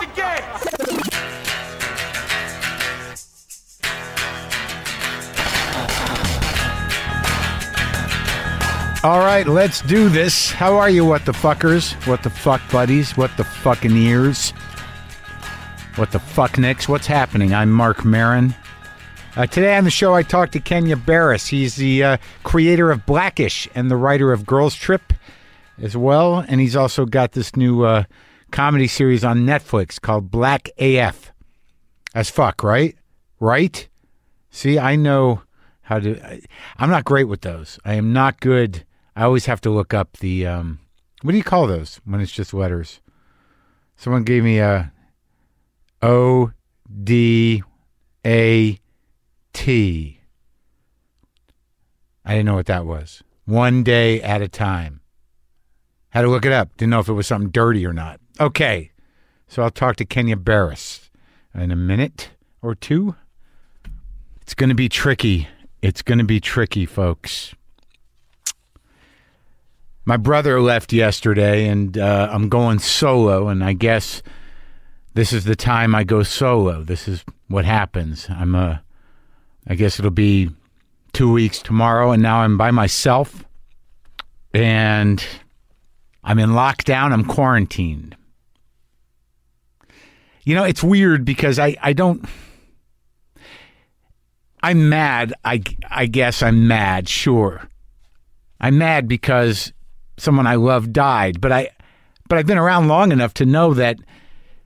the game. All right, let's do this. How are you, what the fuckers? What the fuck buddies? What the fucking ears? What the fuck nicks? What's happening? I'm Marc Maron. Uh, today on the show, I talked to Kenya Barris. He's the uh, creator of Black-ish and the writer of Girls Trip as well. And he's also got this new uh, comedy series on Netflix called Black AF. As fuck, right? Right? See, I know how to. I, I'm not great with those. I am not good. I always have to look up the. Um, what do you call those when it's just letters? Someone gave me a O D A T. I didn't know what that was. One day at a time. Had to look it up. Didn't know if it was something dirty or not. Okay. So I'll talk to Kenya Barris in a minute or two. It's going to be tricky. It's going to be tricky, folks. My brother left yesterday, and uh, I'm going solo, and I guess this is the time I go solo. This is what happens. I'm uh, I guess it'll be two weeks tomorrow, and now I'm by myself, and I'm in lockdown. I'm quarantined. You know, it's weird because I, I don't. I'm mad. I, I guess I'm mad, sure. I'm mad because someone I love died, but I but I've been around long enough to know that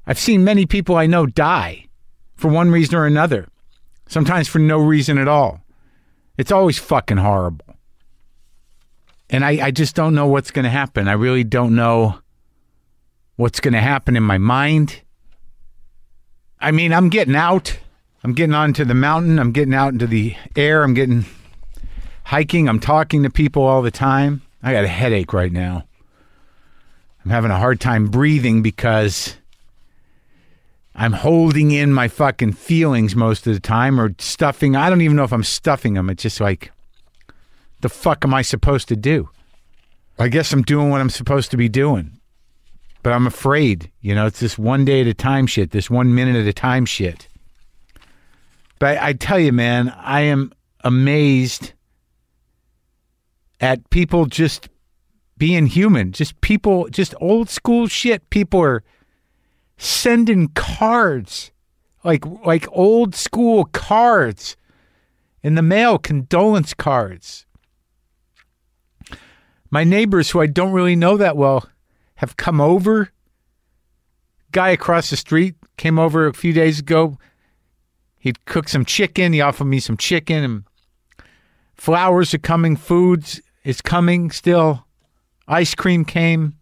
I've seen many people I know die for one reason or another. Sometimes for no reason at all. It's always fucking horrible. And I, I just don't know what's going to happen. I really don't know what's going to happen in my mind. I mean, I'm getting out. I'm getting onto the mountain. I'm getting out into the air. I'm getting hiking. I'm talking to people all the time. I got a headache right now. I'm having a hard time breathing because I'm holding in my fucking feelings most of the time or stuffing. I don't even know if I'm stuffing them. It's just like, the fuck am I supposed to do? I guess I'm doing what I'm supposed to be doing. But I'm afraid, you know, it's this one day at a time shit, this one minute at a time shit. But I, I tell you, man, I am amazed at people just being human, just people, just old school shit. People are sending cards, like like old school cards in the mail, condolence cards. My neighbors, who I don't really know that well, have come over. Guy across the street came over a few days ago. He'd cooked some chicken. He offered me some chicken and flowers are coming. Foods is coming still. Ice cream came.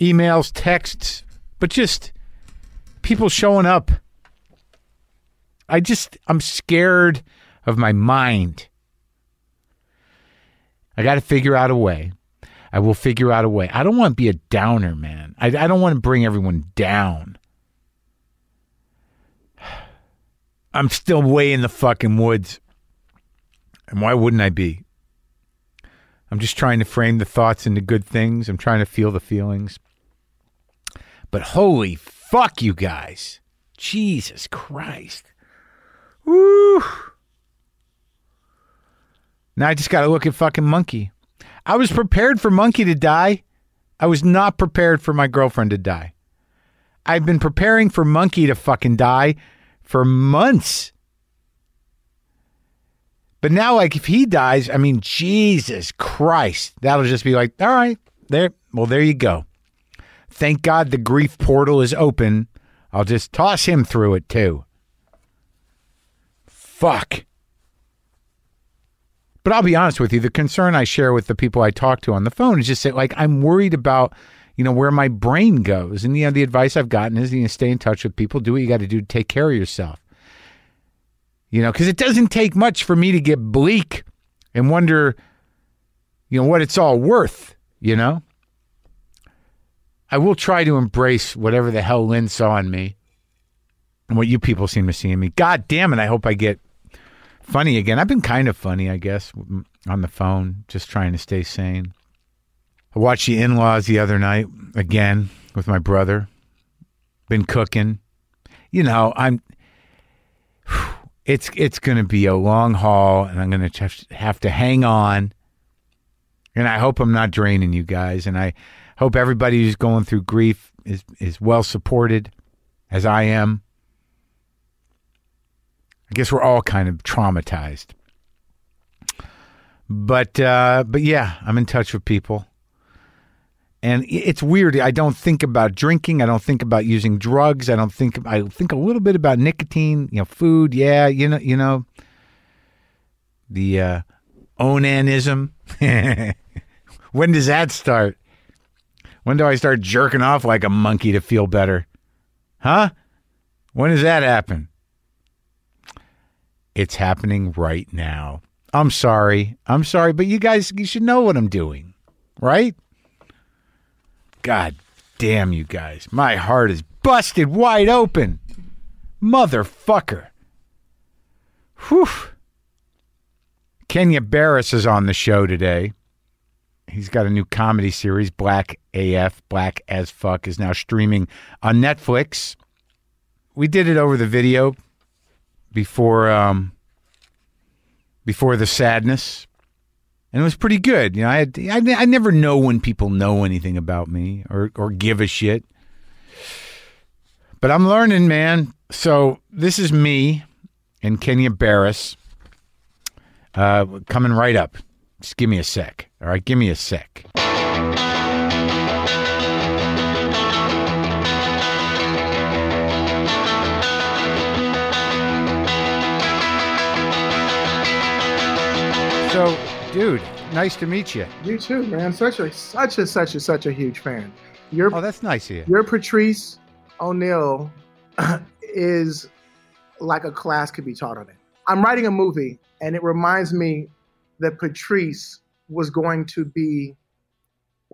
Emails, texts, but just people showing up. I just, I'm scared of my mind. I got to figure out a way. I will figure out a way. I don't want to be a downer, man. I, I don't want to bring everyone down. I'm still way in the fucking woods. And why wouldn't I be? I'm just trying to frame the thoughts into good things. I'm trying to feel the feelings. But holy fuck, you guys. Jesus Christ. Woo. Now I just got to look at fucking Monkey. I was prepared for Monkey to die. I was not prepared for my girlfriend to die. I've been preparing for Monkey to fucking die for months. But now, like, if he dies, I mean, Jesus Christ, that'll just be like, all right, there. Well, there you go. Thank God the grief portal is open. I'll just toss him through it too. Fuck. But I'll be honest with you, the concern I share with the people I talk to on the phone is just that, like, I'm worried about, you know, where my brain goes. And, you know, the advice I've gotten is, you know, stay in touch with people, do what you got to do to take care of yourself. You know, because it doesn't take much for me to get bleak and wonder, you know, what it's all worth, you know? I will try to embrace whatever the hell Lynn saw in me and what you people seem to see in me. God damn it, I hope I get funny again. I've been kind of funny, I guess, on the phone, just trying to stay sane. I watched the in laws the other night again with my brother. been cooking. You know, I'm. It's it's going to be a long haul, and I'm going to have to hang on. And I hope I'm not draining you guys, and I hope everybody who's going through grief is is well supported, as I am. I guess we're all kind of traumatized. But uh, but yeah, I'm in touch with people. And it's weird. I don't think about drinking. I don't think about using drugs. I don't think I think a little bit about nicotine, you know, food. Yeah, you know, you know, the uh, onanism. when does that start? When do I start jerking off like a monkey to feel better? Huh? When does that happen? It's happening right now. I'm sorry. I'm sorry, but you guys, you should know what I'm doing, right? God damn you guys. My heart is busted wide open. Motherfucker. Whew. Kenya Barris is on the show today. He's got a new comedy series, Black AF, Black as Fuck, is now streaming on Netflix. We did it over the video before um, before the sadness, and it was pretty good. You know, I, had, I I never know when people know anything about me or or give a shit, but I'm learning, man. So this is me and Kenya Barris uh, coming right up. Just give me a sec. All right, give me a sec. So, dude, nice to meet you. You too, man. Such a such a such a such a huge fan. Your oh, that's nice of you. Your Patrice O'Neal is like a class could be taught on it. I'm writing a movie, and it reminds me that Patrice was going to be,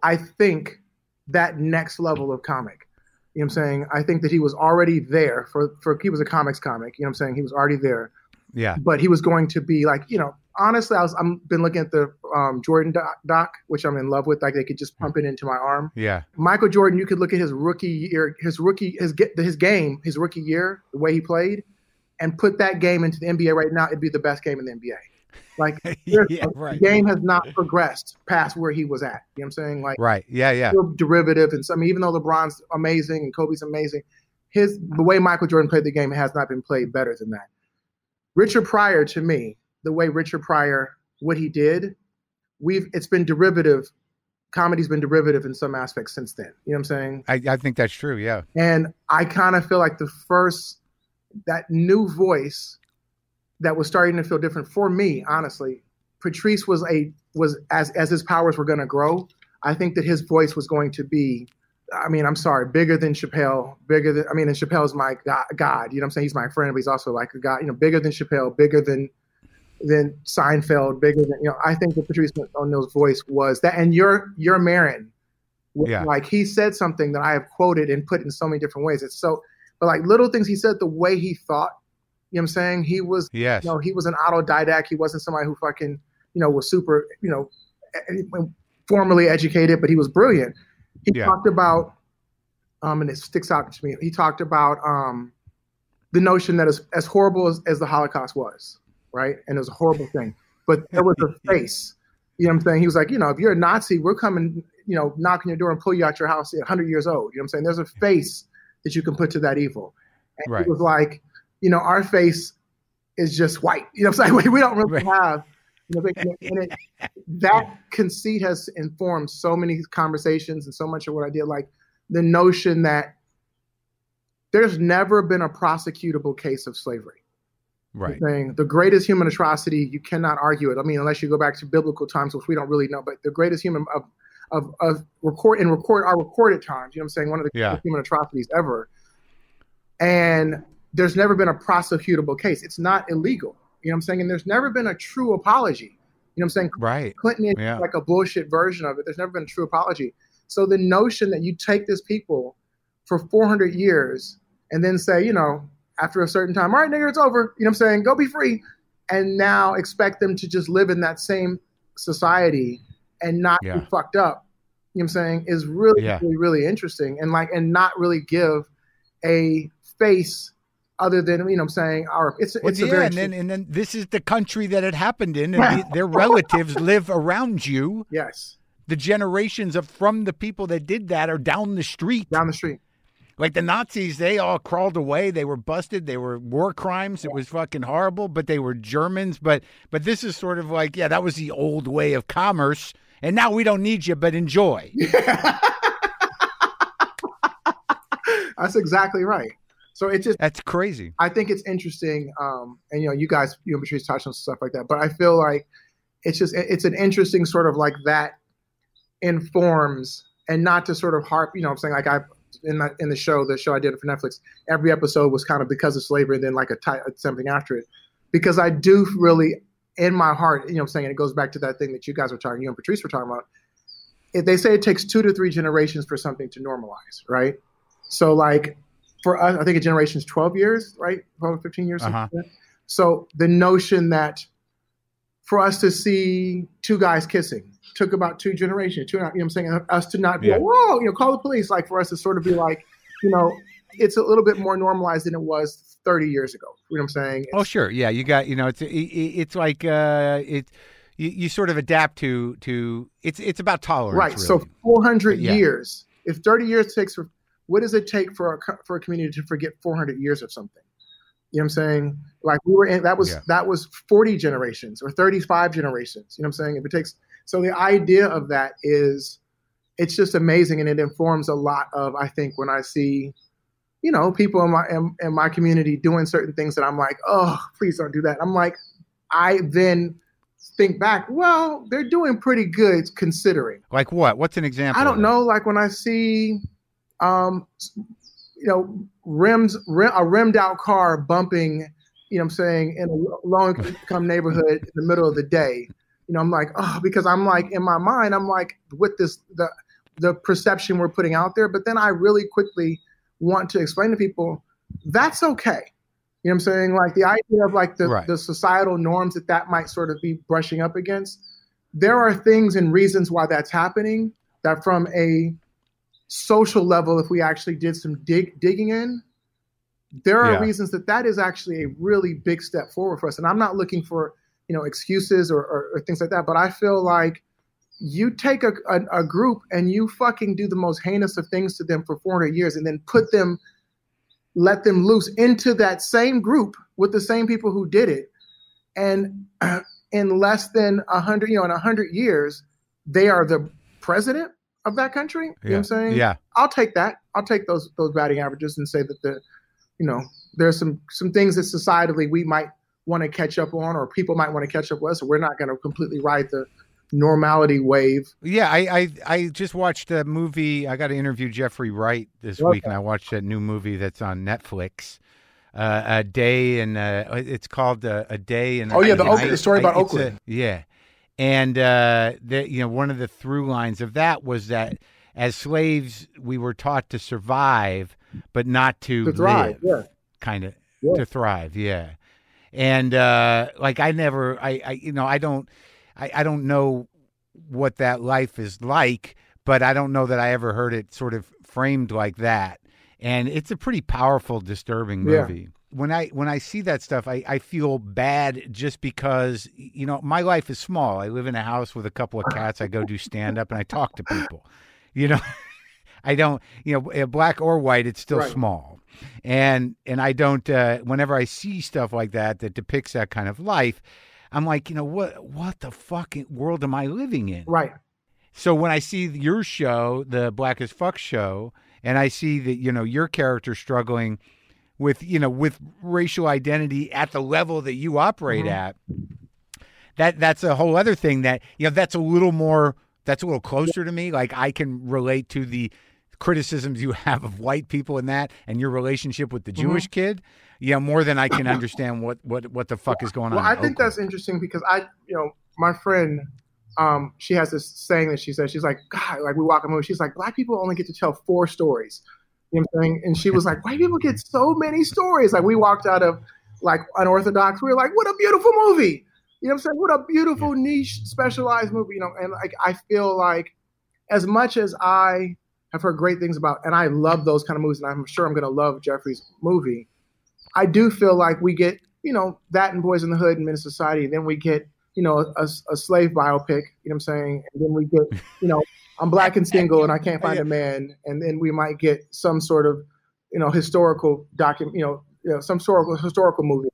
I think, that next level of comic. You know what I'm saying? I think that he was already there for for he was a comics comic. You know what I'm saying? He was already there. Yeah. But he was going to be like, you know, honestly, I was I'm been looking at the um, Jordan doc, doc, which I'm in love with. Like they could just pump it into my arm. Yeah. Michael Jordan, you could look at his rookie year, his rookie his his game, his rookie year, the way he played, and put that game into the NBA right now. It'd be the best game in the NBA. Like yeah, right. the game has not progressed past where he was at. You know what I'm saying? Like right, yeah, yeah. Derivative and some even though LeBron's amazing and Kobe's amazing, his the way Michael Jordan played the game has not been played better than that. Richard Pryor to me the way Richard Pryor, what he did, we've it's been derivative. Comedy's been derivative in some aspects since then. You know what I'm saying? I, I think that's true. Yeah. And I kind of feel like the first that new voice that was starting to feel different for me, honestly. Patrice was a was as as his powers were going to grow. I think that his voice was going to be I mean, I'm sorry, bigger than Chappelle, bigger than, I mean, and Chappelle's my God, God, you know what I'm saying? He's my friend, but he's also like a God, you know, bigger than Chappelle, bigger than than Seinfeld, bigger than you know. I think that Patrice O'Neal's voice was that, and your your Maron, yeah. like he said something that I have quoted and put in so many different ways. It's so, but like little things he said, the way he thought. You know what I'm saying? He was, yes. you know, he was an autodidact. He wasn't somebody who fucking, you know, was super, you know, formally educated, but he was brilliant. He yeah. talked about, um, and it sticks out to me. He talked about um, the notion that as, as horrible as, as the Holocaust was, right? And it was a horrible thing. But there was a face. You know what I'm saying? He was like, you know, if you're a Nazi, we're coming, you know, knocking your door and pull you out your house at 100 years old. You know what I'm saying? There's a face that you can put to that evil. And right. he was like, you know, our face is just white. You know what I'm saying? We, don't really right. have, you know, and it, that conceit has informed so many conversations and so much of what I did. Like the notion that there's never been a prosecutable case of slavery right. saying the greatest human atrocity you cannot argue it. I mean unless you go back to biblical times which we don't really know but the greatest human of of, of record and record our recorded times you know what i'm saying? One of the yeah. human atrocities ever. And there's never been a prosecutable case. It's not illegal. You know what i'm saying? And there's never been a true apology. You know what i'm saying? Right. Clinton is yeah. like a bullshit version of it. There's never been a true apology. So the notion that you take this people for 400 years and then say you know after a certain time, all right, nigga, it's over. You know what I'm saying? Go be free. And now expect them to just live in that same society and not yeah. be fucked up. You know what I'm saying? Is really, yeah. really, really interesting. And like, and not really give a face other than you know I'm saying our it's it's well, yeah, and then and then this is the country that it happened in and the, their relatives live around you. Yes. The generations of from the people that did that are down the street. Down the street. Like the Nazis, they all crawled away. They were busted. They were war crimes. It was fucking horrible, but they were Germans. But but this is sort of like, yeah, that was the old way of commerce. And now we don't need you, but enjoy. That's exactly right. So it's just that's crazy. I think it's interesting, um, and you know, you guys, you and Patrice touched on stuff like that, but I feel like it's just it's an interesting sort of like that informs and not to sort of harp. You know, I'm saying like I in the in the show, the show I did for Netflix, every episode was kind of because of slavery, and then like a type something after it, because I do really in my heart, you know, I'm saying it goes back to that thing that you guys were talking, you and Patrice were talking about. If they say it takes two to three generations for something to normalize, right? So like for us, I think a generation is 12 years, right? 12, 15 years. Uh-huh. So the notion that for us to see two guys kissing took about two generations, two, you know what I'm saying? Us to not be, yeah. whoa, you know, call the police, like for us to sort of be like, you know, it's a little bit more normalized than it was 30 years ago. You know what I'm saying? Oh, it's, oh, sure. Yeah. You got, you know, it's, it, it's like, uh, it, you, you sort of adapt to, to, it's, it's about tolerance. Right. Really. So 400 yeah. years, if 30 years takes for what does it take for a for a community to forget 400 years of something? You know what I'm saying? Like we were in that was yeah. that was 40 generations or 35 generations. You know what I'm saying? If it takes so the idea of that is it's just amazing and it informs a lot of I think when I see you know people in my in, in my community doing certain things that I'm like, "Oh, please don't do that." I'm like I then think back, well, they're doing pretty good considering. Like what? What's an example? I don't know. Like when I see um, you know, rims, rim, a rimmed out car bumping, you know I'm saying, in a low income neighborhood in the middle of the day. You know, I'm like, oh, because I'm like, in my mind, I'm like, with this, the, the perception we're putting out there. But then I really quickly want to explain to people that's okay. You know what I'm saying? Like the idea of like the, right. the societal norms that that might sort of be brushing up against. There are things and reasons why that's happening that from a social level, if we actually did some dig digging in, there are yeah. reasons that that is actually a really big step forward for us. And I'm not looking for you know excuses or, or, or things like that, but I feel like you take a, a, a, group and you fucking do the most heinous of things to them for 400 years and then put them let them loose into that same group with the same people who did it and in less than 100 you know in 100 years they are the president of that country. You yeah. know what I'm saying? Yeah. I'll take that. I'll take those those batting averages and say that the, you know, there's some some things that societally we might want to catch up on, or people might want to catch up with. So we're not going to completely ride the normality wave. Yeah, I, I I just watched a movie. I got to interview Jeffrey Wright this okay. week, and I watched that new movie that's on Netflix. Uh, a day and uh, it's called uh, a day and oh yeah, the, the story about Oakland. A, yeah, and uh, the, you know, one of the through lines of that was that as slaves, we were taught to survive, but not to, to thrive. Live, yeah. kind of yeah. to thrive. Yeah. And uh, like I never, I, I, you know, I don't, I, I don't know what that life is like, but I don't know that I ever heard it sort of framed like that. And it's a pretty powerful, disturbing movie. Yeah when I when I see that stuff, I, I feel bad just because you know my life is small. I live in a house with a couple of cats. I go do stand up and I talk to people. You know, I don't you know eh, black or white. It's still right. small, and and I don't. Uh, whenever I see stuff like that that depicts that kind of life, I'm like, you know what what the fucking world am I living in? Right. So when I see your show, the Black as Fuck show, and I see that you know your character struggling with you know with racial identity at the level that you operate mm-hmm. at that that's a whole other thing that you know that's a little more that's a little closer to me like i can relate to the criticisms you have of white people in that and your relationship with the mm-hmm. jewish kid yeah more than i can understand what what what the fuck is going well, on i think Oakland. that's interesting because i you know my friend um, she has this saying that she says she's like god like we walk a movie she's like black people only get to tell four stories you know what I'm saying? And she was like, white people get so many stories. Like we walked out of like unorthodox. We were like, what a beautiful movie. You know what I'm saying? What a beautiful niche specialized movie. You know, and like I feel like as much as I have heard great things about, and I love those kind of movies, and I'm sure I'm going to love Jeffrey's movie. I do feel like we get, you know, that and Boys in the Hood and Menace Society, and then we get, you know, a, a, slave biopic, you know what I'm saying? And then we get, you know, I'm black and single and I can't find a man, and then we might get some sort of, you know, historical document, you know, you know, some sort of historical movie.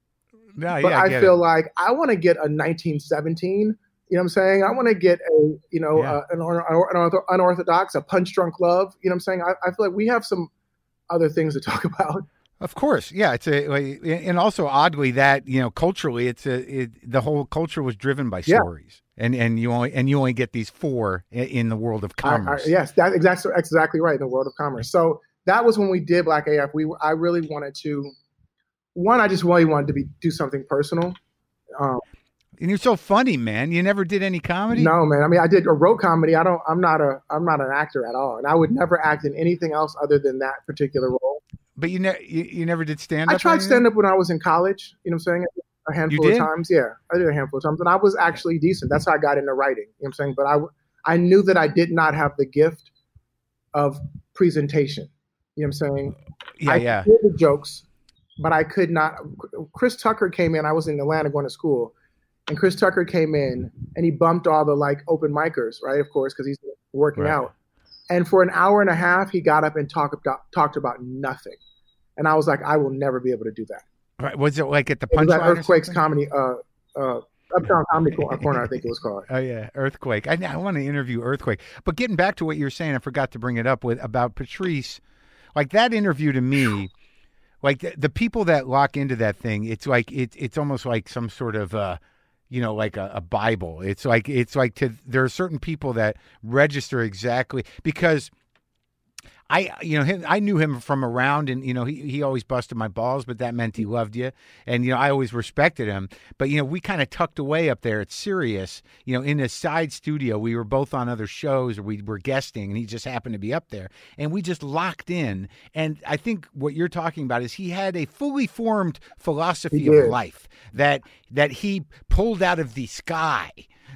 No, but yeah, I, I feel it. like I want to get a 1917. You know what I'm saying? I want to get a, you know, Yeah. uh, an, an unorthodox, a punch drunk love. You know what I'm saying? I, I feel like we have some other things to talk about. Of course, yeah. It's a, and also oddly that you know culturally, it's a it, the whole culture was driven by Yeah. stories, and and you only and you only get these four in the world of I- I- commerce. yes, that's exactly exactly right in the world of commerce. So that was when we did Black AF. We I really wanted to. One, I just really wanted to be do something personal. Um, And you're so funny, man. You never did any comedy. no, man. I mean, I did a road comedy. I don't. I'm not a. I'm not an actor at all, and I would never act in anything else other than that particular role. but you, ne- you you never did stand up. I tried stand up when I was in college. You know what I'm saying? A handful of times. Yeah, I did a handful of times, and I was actually decent. That's how I got into writing. You know what I'm saying? But I, I knew that I did not have the gift of presentation. You know what I'm saying? Yeah, I yeah. hear the jokes, but I could not. Chris Tucker came in. I was in Atlanta going to school, and Chris Tucker came in and he bumped all the like open micers, right? Of course, because he's working Right. out. And for an hour and a half, he got up and talked about talked about nothing. And I was like, I will never be able to do that. Right. Was it like at the It punchline? or Earthquakes? Comedy, uh, uh, Uptown Comedy Corner, I think it was called. Oh yeah, Earthquake. I, I want to interview Earthquake, but getting back to what you were saying, I forgot to bring it up with about Patrice. Like that interview to me, like the, the people that lock into that thing, it's like it's it's almost like some sort of uh, you know, like a, a Bible. It's like it's like to there are certain people that register exactly because. I you know him, I knew him from around and you know he, he always busted my balls but that meant he mm-hmm. loved you. And you know I always respected him. But you know we kind of tucked away up there at Sirius you know in a side studio. We were both on other shows or we were guesting and he just happened to be up there. And we just locked in. And I think what you're talking about is he had a fully formed philosophy of life that that he pulled out of the sky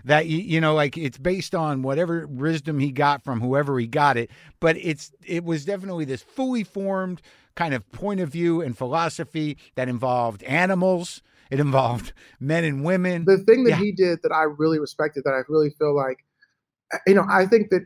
that you, you know like it's based on whatever wisdom he got from whoever he got it but it's it was definitely this fully formed kind of point of view and philosophy that involved animals it involved men and women The thing that Yeah. he did that I really respected, that I really feel like, uh, you know, I think that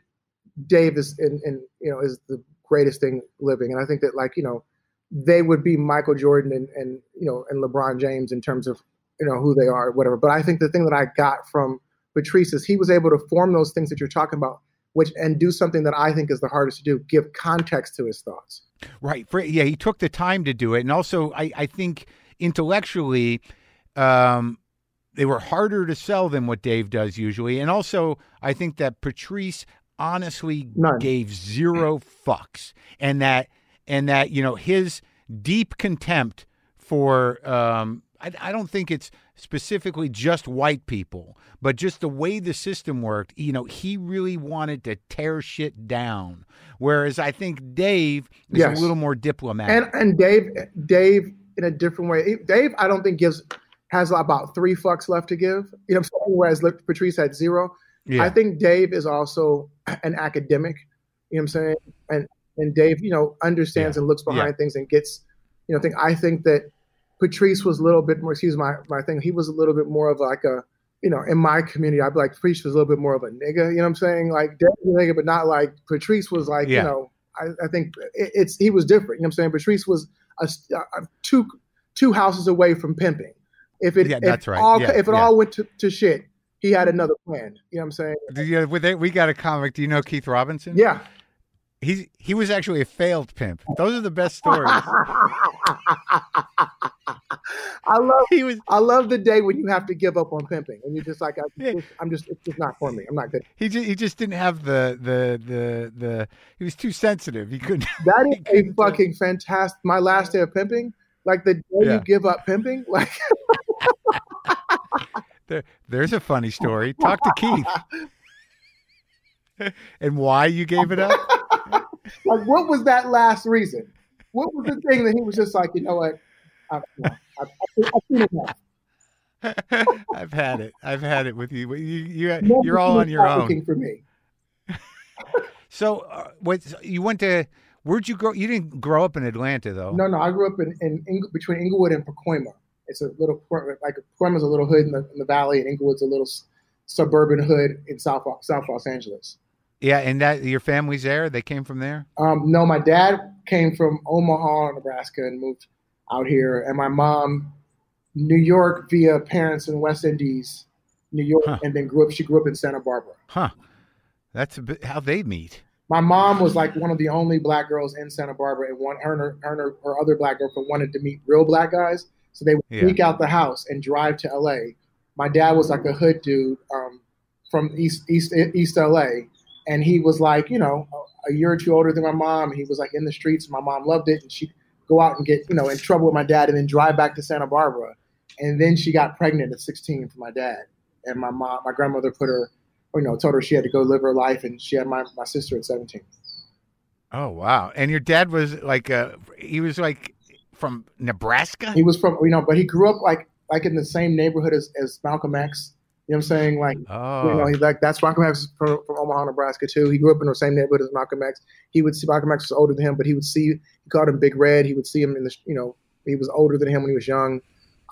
Dave is, in, in you know, is the greatest thing living, and I think that like you know, they would be Michael Jordan and and you know and LeBron James in terms of you know who they are, whatever. But I think the thing that I got from Patrice is he was able to form those things that you're talking about, which and do something that I think is the hardest to do: give context to his thoughts. Right. For, yeah, he took the time to do it. And also, I, I think intellectually, um, they were harder to sell than what Dave does usually. And also, I think that Patrice honestly None. gave zero fucks. And that, and that, you know, his deep contempt for, um, I, I don't think it's specifically just white people, but just the way the system worked. You know, he really wanted to tear shit down. Whereas I think Dave is Yes. a little more diplomatic. And and Dave Dave in a different way. Dave, I don't think gives has about three fucks left to give. You know, what whereas Patrice had zero. yeah. I think Dave is also an academic. You know what I'm saying? And and Dave, you know, understands Yeah. and looks behind Yeah. things and gets, you know, think I think that Patrice was a little bit more. Excuse my my thing. He was a little bit more of like a, you know, in my community, I'd be like Patrice was a little bit more of a nigga. You know what I'm saying? Like Dave was a nigga, but not like Patrice was like, Yeah. you know, I, I think it, it's he was different. You know what I'm saying? Patrice was a, a two two houses away from pimping. If it Yeah, if that's right. all Yeah, if it yeah. all went to, to shit, he had another plan. You know what I'm saying? Do you- with it- we got a comic. Do you know Keith Robinson? Yeah. He's he was actually a failed pimp. Those are the best stories. I love he was I love the day when you have to give up on pimping and you're just like I, Yeah. I'm just it's just not for me. I'm not good. he just he just didn't have the the the the he was too sensitive. He couldn't. That He is a couldn't do it. fucking fantastic. My last day of pimping, like the day Yeah. you give up pimping, like There, there's a funny story. Talk to Keith. and why you gave it up? like what was that last reason? What was the thing that he was just like, you know what? I, no, I, I, I've seen enough. I've had it. I've had it with you. You you No you're all on your own. For me, So, uh, what you went to? Where'd you grow? You didn't grow up in Atlanta, though. No, no, I grew up in, in, in between Inglewood and Pacoima. It's a little like Pacoima's a little hood in the, in the valley, and Inglewood's a little suburban hood in South South Los Angeles. Yeah, and that your family's there. They came from there. Um, no, my dad came from Omaha, Nebraska, and moved out here, and my mom, New York via parents in West Indies, New York, huh. and then grew up. She grew up in Santa Barbara. Huh. That's a bit how they meet. My mom was like one of the only black girls in Santa Barbara, and one her and her, her, her other black girlfriend wanted to meet real black guys, so they would yeah. sneak out the house and drive to L.A. My dad was like a hood dude um, from East East East L.A and he was like, you know, a year or two older than my mom. He was like in the streets. My mom loved it, and she'd go out and get, you know, in trouble with my dad, and then drive back to Santa Barbara. And then she got pregnant at 16 for my dad, and my mom, my grandmother put her, you know, told her she had to go live her life, and she had my my sister at 17. Oh wow! And your dad was like, uh, he was like from Nebraska. He was from, you know, but he grew up like like in the same neighborhood as, as Malcolm X. You know what I'm saying? Like, oh. you know, he's like that's Malcolm X from, from Omaha, Nebraska too. He grew up in the same neighborhood as Malcolm X. He would see Malcolm X was older than him, but he would see he called him Big Red. He would see him in the you know he was older than him when he was young.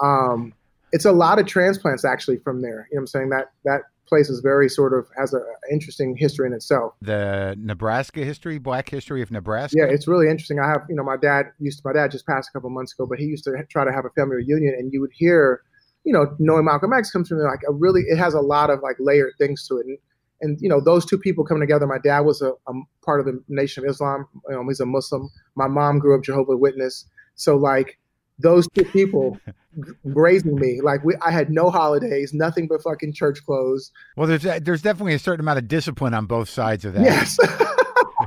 Um, it's a lot of transplants actually from there. You know what I'm saying? That that place is very sort of has an interesting history in itself. The Nebraska history, Black history of Nebraska. Yeah, it's really interesting. I have you know my dad used to, my dad just passed a couple months ago, but he used to try to have a family reunion, and you would hear you know, knowing Malcolm X comes from like a really, it has a lot of like layered things to it. And, and you know, those two people coming together, my dad was a, a part of the Nation of Islam. You know, he's a Muslim. My mom grew up Jehovah's Witness. So like those two people raising me, like we, I had no holidays, nothing but fucking church clothes. Well, there's, uh, there's definitely a certain amount of discipline on both sides of that. Yes.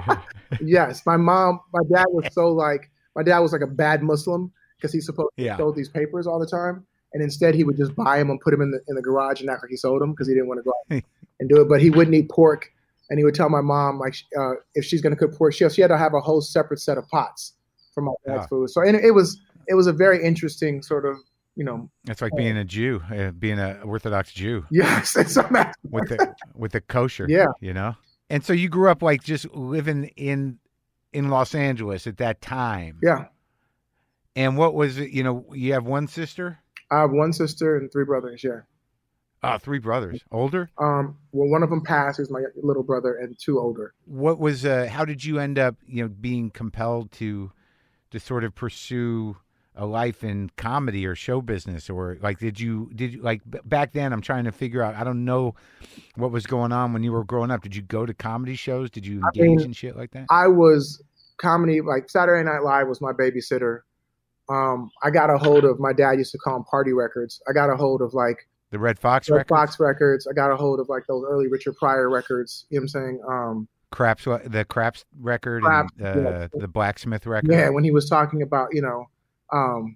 yes. My mom, my dad was so like, my dad was like a bad Muslim because he's supposed to yeah. these papers all the time and instead he would just buy them and put them in the in the garage and act like he sold them because he didn't want to go out and do it. But he wouldn't eat pork, and he would tell my mom like uh, if she's going to cook pork, she she had to have a whole separate set of pots for my dad's yeah. food. So and it was it was a very interesting sort of you know. It's like uh, being a Jew, uh, being an Orthodox Jew. Yes, it's a with the with the kosher. Yeah, you know. And so you grew up like just living in in Los Angeles at that time. Yeah. And what was it? You know, you have one sister. I have one sister and three brothers. Yeah. Uh, three brothers. Older? Um, well, one of them passed. He's my little brother, and two older. What was? Uh, how did you end up? You know, being compelled to, to sort of pursue a life in comedy or show business, or like, did you did you like back then? I'm trying to figure out. I don't know what was going on when you were growing up. Did you go to comedy shows? Did you engage I mean, in shit like that? I was comedy. Like Saturday Night Live was my babysitter um, I got a hold of my dad used to call them party records. I got a hold of like the Redd Foxx Red records? Fox records. I got a hold of like those early Richard Pryor records. You know what I'm saying? Um, Craps, the Craps record, Craps, and, uh, yeah. the Blacksmith record. Yeah, when he was talking about you know, um,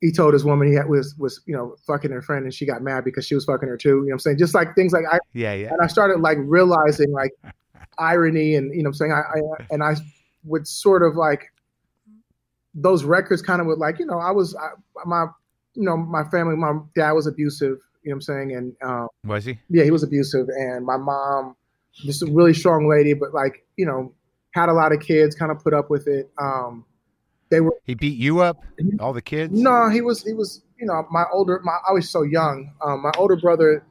he told his woman he had, was was you know fucking her friend and she got mad because she was fucking her too. You know what I'm saying? Just like things like I yeah yeah. And I started like realizing like irony and you know what I'm saying I, I and I would sort of like those records kind of were like, you know, I was I, my, you know, my family, my dad was abusive. You know what I'm saying? And um, was he? Yeah, he was abusive. And my mom, just a really strong lady, but like, you know, had a lot of kids, kind of put up with it. Um, they were. He beat you up, all the kids. No, he was. He was. You know, my older. My I was so young. Um, my older brother,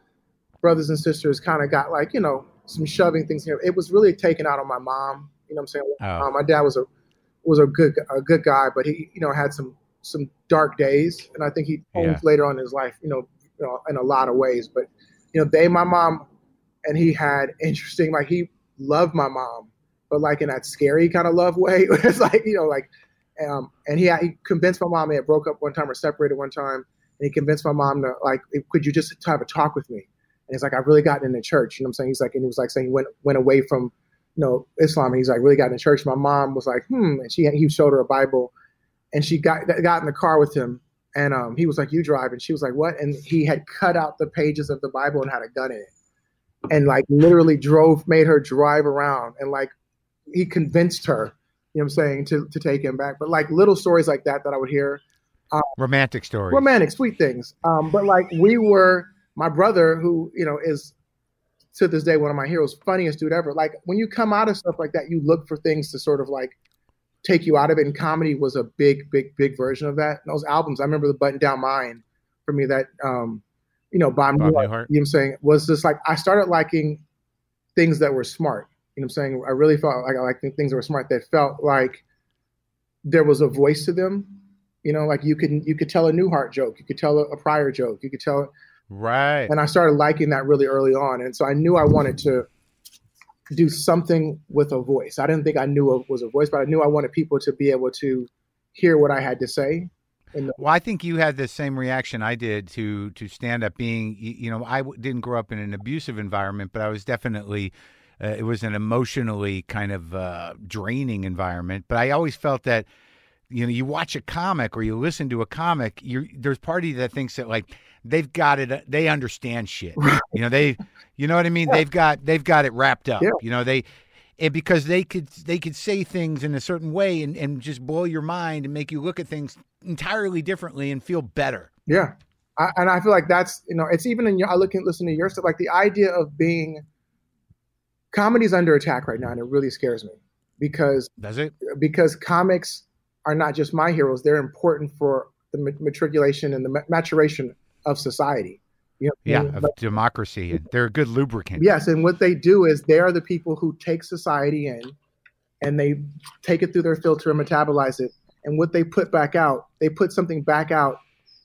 brothers and sisters, kind of got like you know some shoving things here. It was really taken out on my mom. You know what I'm saying? Oh. Um, my dad was a was a good a good guy, but he you know had some some dark days, and I think he yeah. later on in his life, you know, you know, in a lot of ways. But you know, they, my mom, and he had interesting like he loved my mom, but like in that scary kind of love way. it's like you know, like, um, and he he convinced my mom they had broke up one time or separated one time, and he convinced my mom to like, could you just have a talk with me? And he's like, I've really gotten into church. You know what I'm saying? He's like, and he was like saying he went went away from you know, Islam. And he's like really got in church. My mom was like, hmm, and she he showed her a Bible, and she got got in the car with him, and um, he was like, you drive, and she was like, what? And he had cut out the pages of the Bible and had a gun in it, and like literally drove, made her drive around, and like he convinced her, you know, what I'm saying, to to take him back. But like little stories like that that I would hear. Um, romantic stories. Romantic, sweet things. Um, but like we were, my brother, who you know is to this day one of my heroes, funniest dude ever. Like when you come out of stuff like that, you look for things to sort of like take you out of it. And comedy was a big, big, big version of that. And those albums, I remember the Button Down Mind for me that um, you know, Bob, Bob Newhart, you know what I'm saying, was just like I started liking things that were smart. You know what I'm saying? I really felt like I liked things that were smart that felt like there was a voice to them. You know, like you could you could tell a Newhart joke, you could tell a, a Pryor joke, you could tell Right. And I started liking that really early on. And so I knew I wanted to do something with a voice. I didn't think I knew it was a voice, but I knew I wanted people to be able to hear what I had to say. The- well, I think you had the same reaction I did to to stand up. Being, you know, I didn't grow up in an abusive environment, but I was definitely. Uh, it was an emotionally kind of uh, draining environment, but I always felt that, you know, you watch a comic or you listen to a comic, you there's party that thinks that like they've got it, they understand shit. You know, they, you know what I mean? Yeah. They've got they've got it wrapped up. Yeah. You know, they and because they could they could say things in a certain way and, and just blow your mind and make you look at things entirely differently and feel better. Yeah. I, and I feel like that's you know it's even in your I look and listen to your stuff like the idea of being comedy's under attack right now and it really scares me because does it because comics are not just my heroes they're important for the matriculation and the maturation of society you know, yeah, of democracy. They're a good lubricant. Yes, and what they do is they are the people who take society in, and they take it through their filter and metabolize it. And what they put back out, they put something back out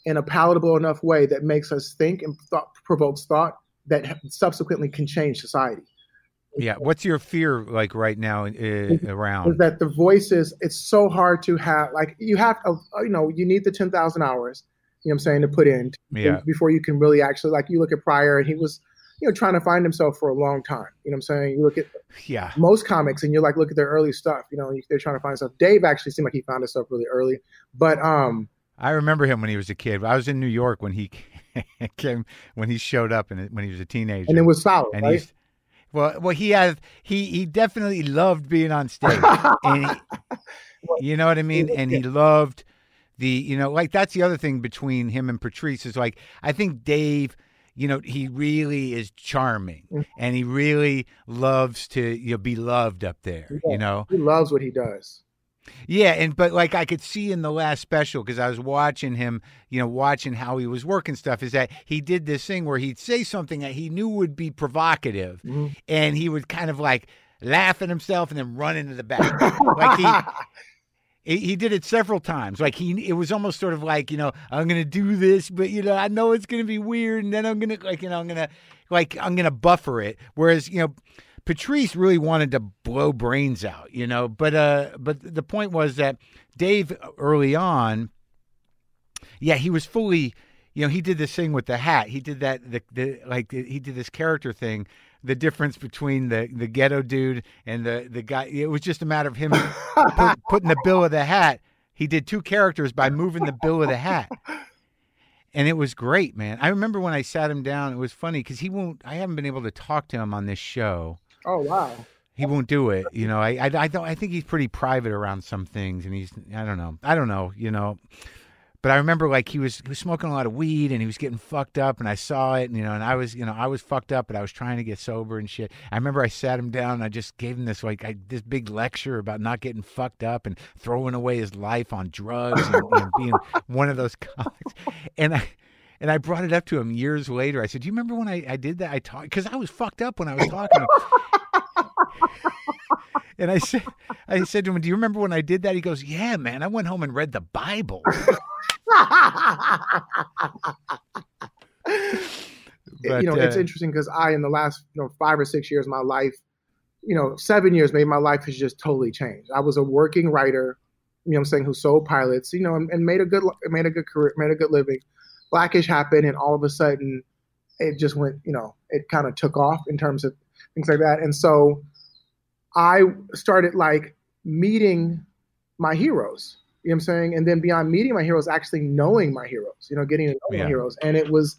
in a palatable enough way that makes us think and thought, provokes thought that subsequently can change society. Yeah. What's your fear like right now uh, around? Is that the voices, it's so hard to have, like, you have to, you know, you need the 10,000 hours, you know what I'm saying, to put in yeah. before you can really actually, like, you look at Pryor and he was, you know, trying to find himself for a long time. You know what I'm saying? You look at yeah most comics and you're like, look at their early stuff, you know, they're trying to find stuff. Dave actually seemed like he found himself really early, but, um, I remember him when he was a kid. I was in New York when he came when he showed up and when he was a teenager, and it was solid. And right? he's well, well, he has he he definitely loved being on stage, and he, you know what I mean. And he loved the you know like that's the other thing between him and Patrice is like I think Dave. You know, he really is charming, mm-hmm. and he really loves to you know, be loved up there. Yeah, you know, he loves what he does. Yeah, and but like I could see in the last special because I was watching him, you know, watching how he was working stuff. Is that he did this thing where he'd say something that he knew would be provocative, mm-hmm. and he would kind of like laugh at himself and then run into the back, like he. he did it several times. Like he, it was almost sort of like you know, I'm gonna do this, but you know, I know it's gonna be weird, and then I'm gonna like you know, I'm gonna like I'm gonna buffer it. Whereas you know, Patrice really wanted to blow brains out, you know. But uh, but the point was that Dave early on, yeah, he was fully, you know, he did this thing with the hat. He did that, the, the like he did this character thing. The difference between the the ghetto dude and the the guy, it was just a matter of him put, putting the bill of the hat. He did two characters by moving the bill of the hat and it was great, man. I remember when I sat him down. It was funny because he won't. I haven't been able to talk to him on this show Oh wow. He won't do it. You know, I, I, I don't. I think he's pretty private around some things, and he's. I don't know. I don't know. You know. But I remember like he was he was smoking a lot of weed and he was getting fucked up and I saw it and you know and I was you know I was fucked up but I was trying to get sober and shit. I remember I sat him down and I just gave him this like I, this big lecture about not getting fucked up and throwing away his life on drugs and, and being one of those comics. And I and I brought it up to him years later. I said, "Do you remember when I, I did that? I talked because I was fucked up when I was talking." and I said, I said to him, "Do you remember when I did that?" He goes, "Yeah, man. I went home and read the Bible." But, you know, uh, it's interesting because I, in the last you know five or six years, my life, you know, seven years, maybe my life has just totally changed. I was a working writer, you know, I'm saying, who sold pilots, you know, and, and made a good, made a good career, made a good living. Black-ish happened, and all of a sudden, it just went, you know, it kind of took off in terms of things like that. And so, I started like meeting my heroes. You know what I'm saying? And then beyond meeting my heroes, actually knowing my heroes. You know, getting to know yeah. my heroes, and it was,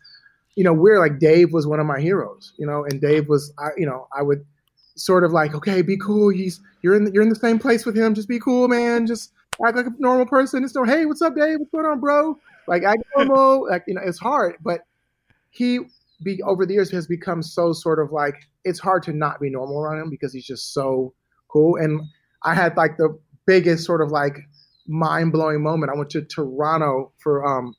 you know, we're like Dave was one of my heroes. You know, and Dave was, I, you know, I would sort of like, okay, be cool. He's you're in the, you're in the same place with him. Just be cool, man. Just act like a normal person. It's no, hey, what's up, Dave? What's going on, bro? Like I normal, like you know, it's hard, but he be over the years has become so sort of like it's hard to not be normal around him because he's just so cool. And I had like the biggest sort of like mind blowing moment. I went to Toronto for um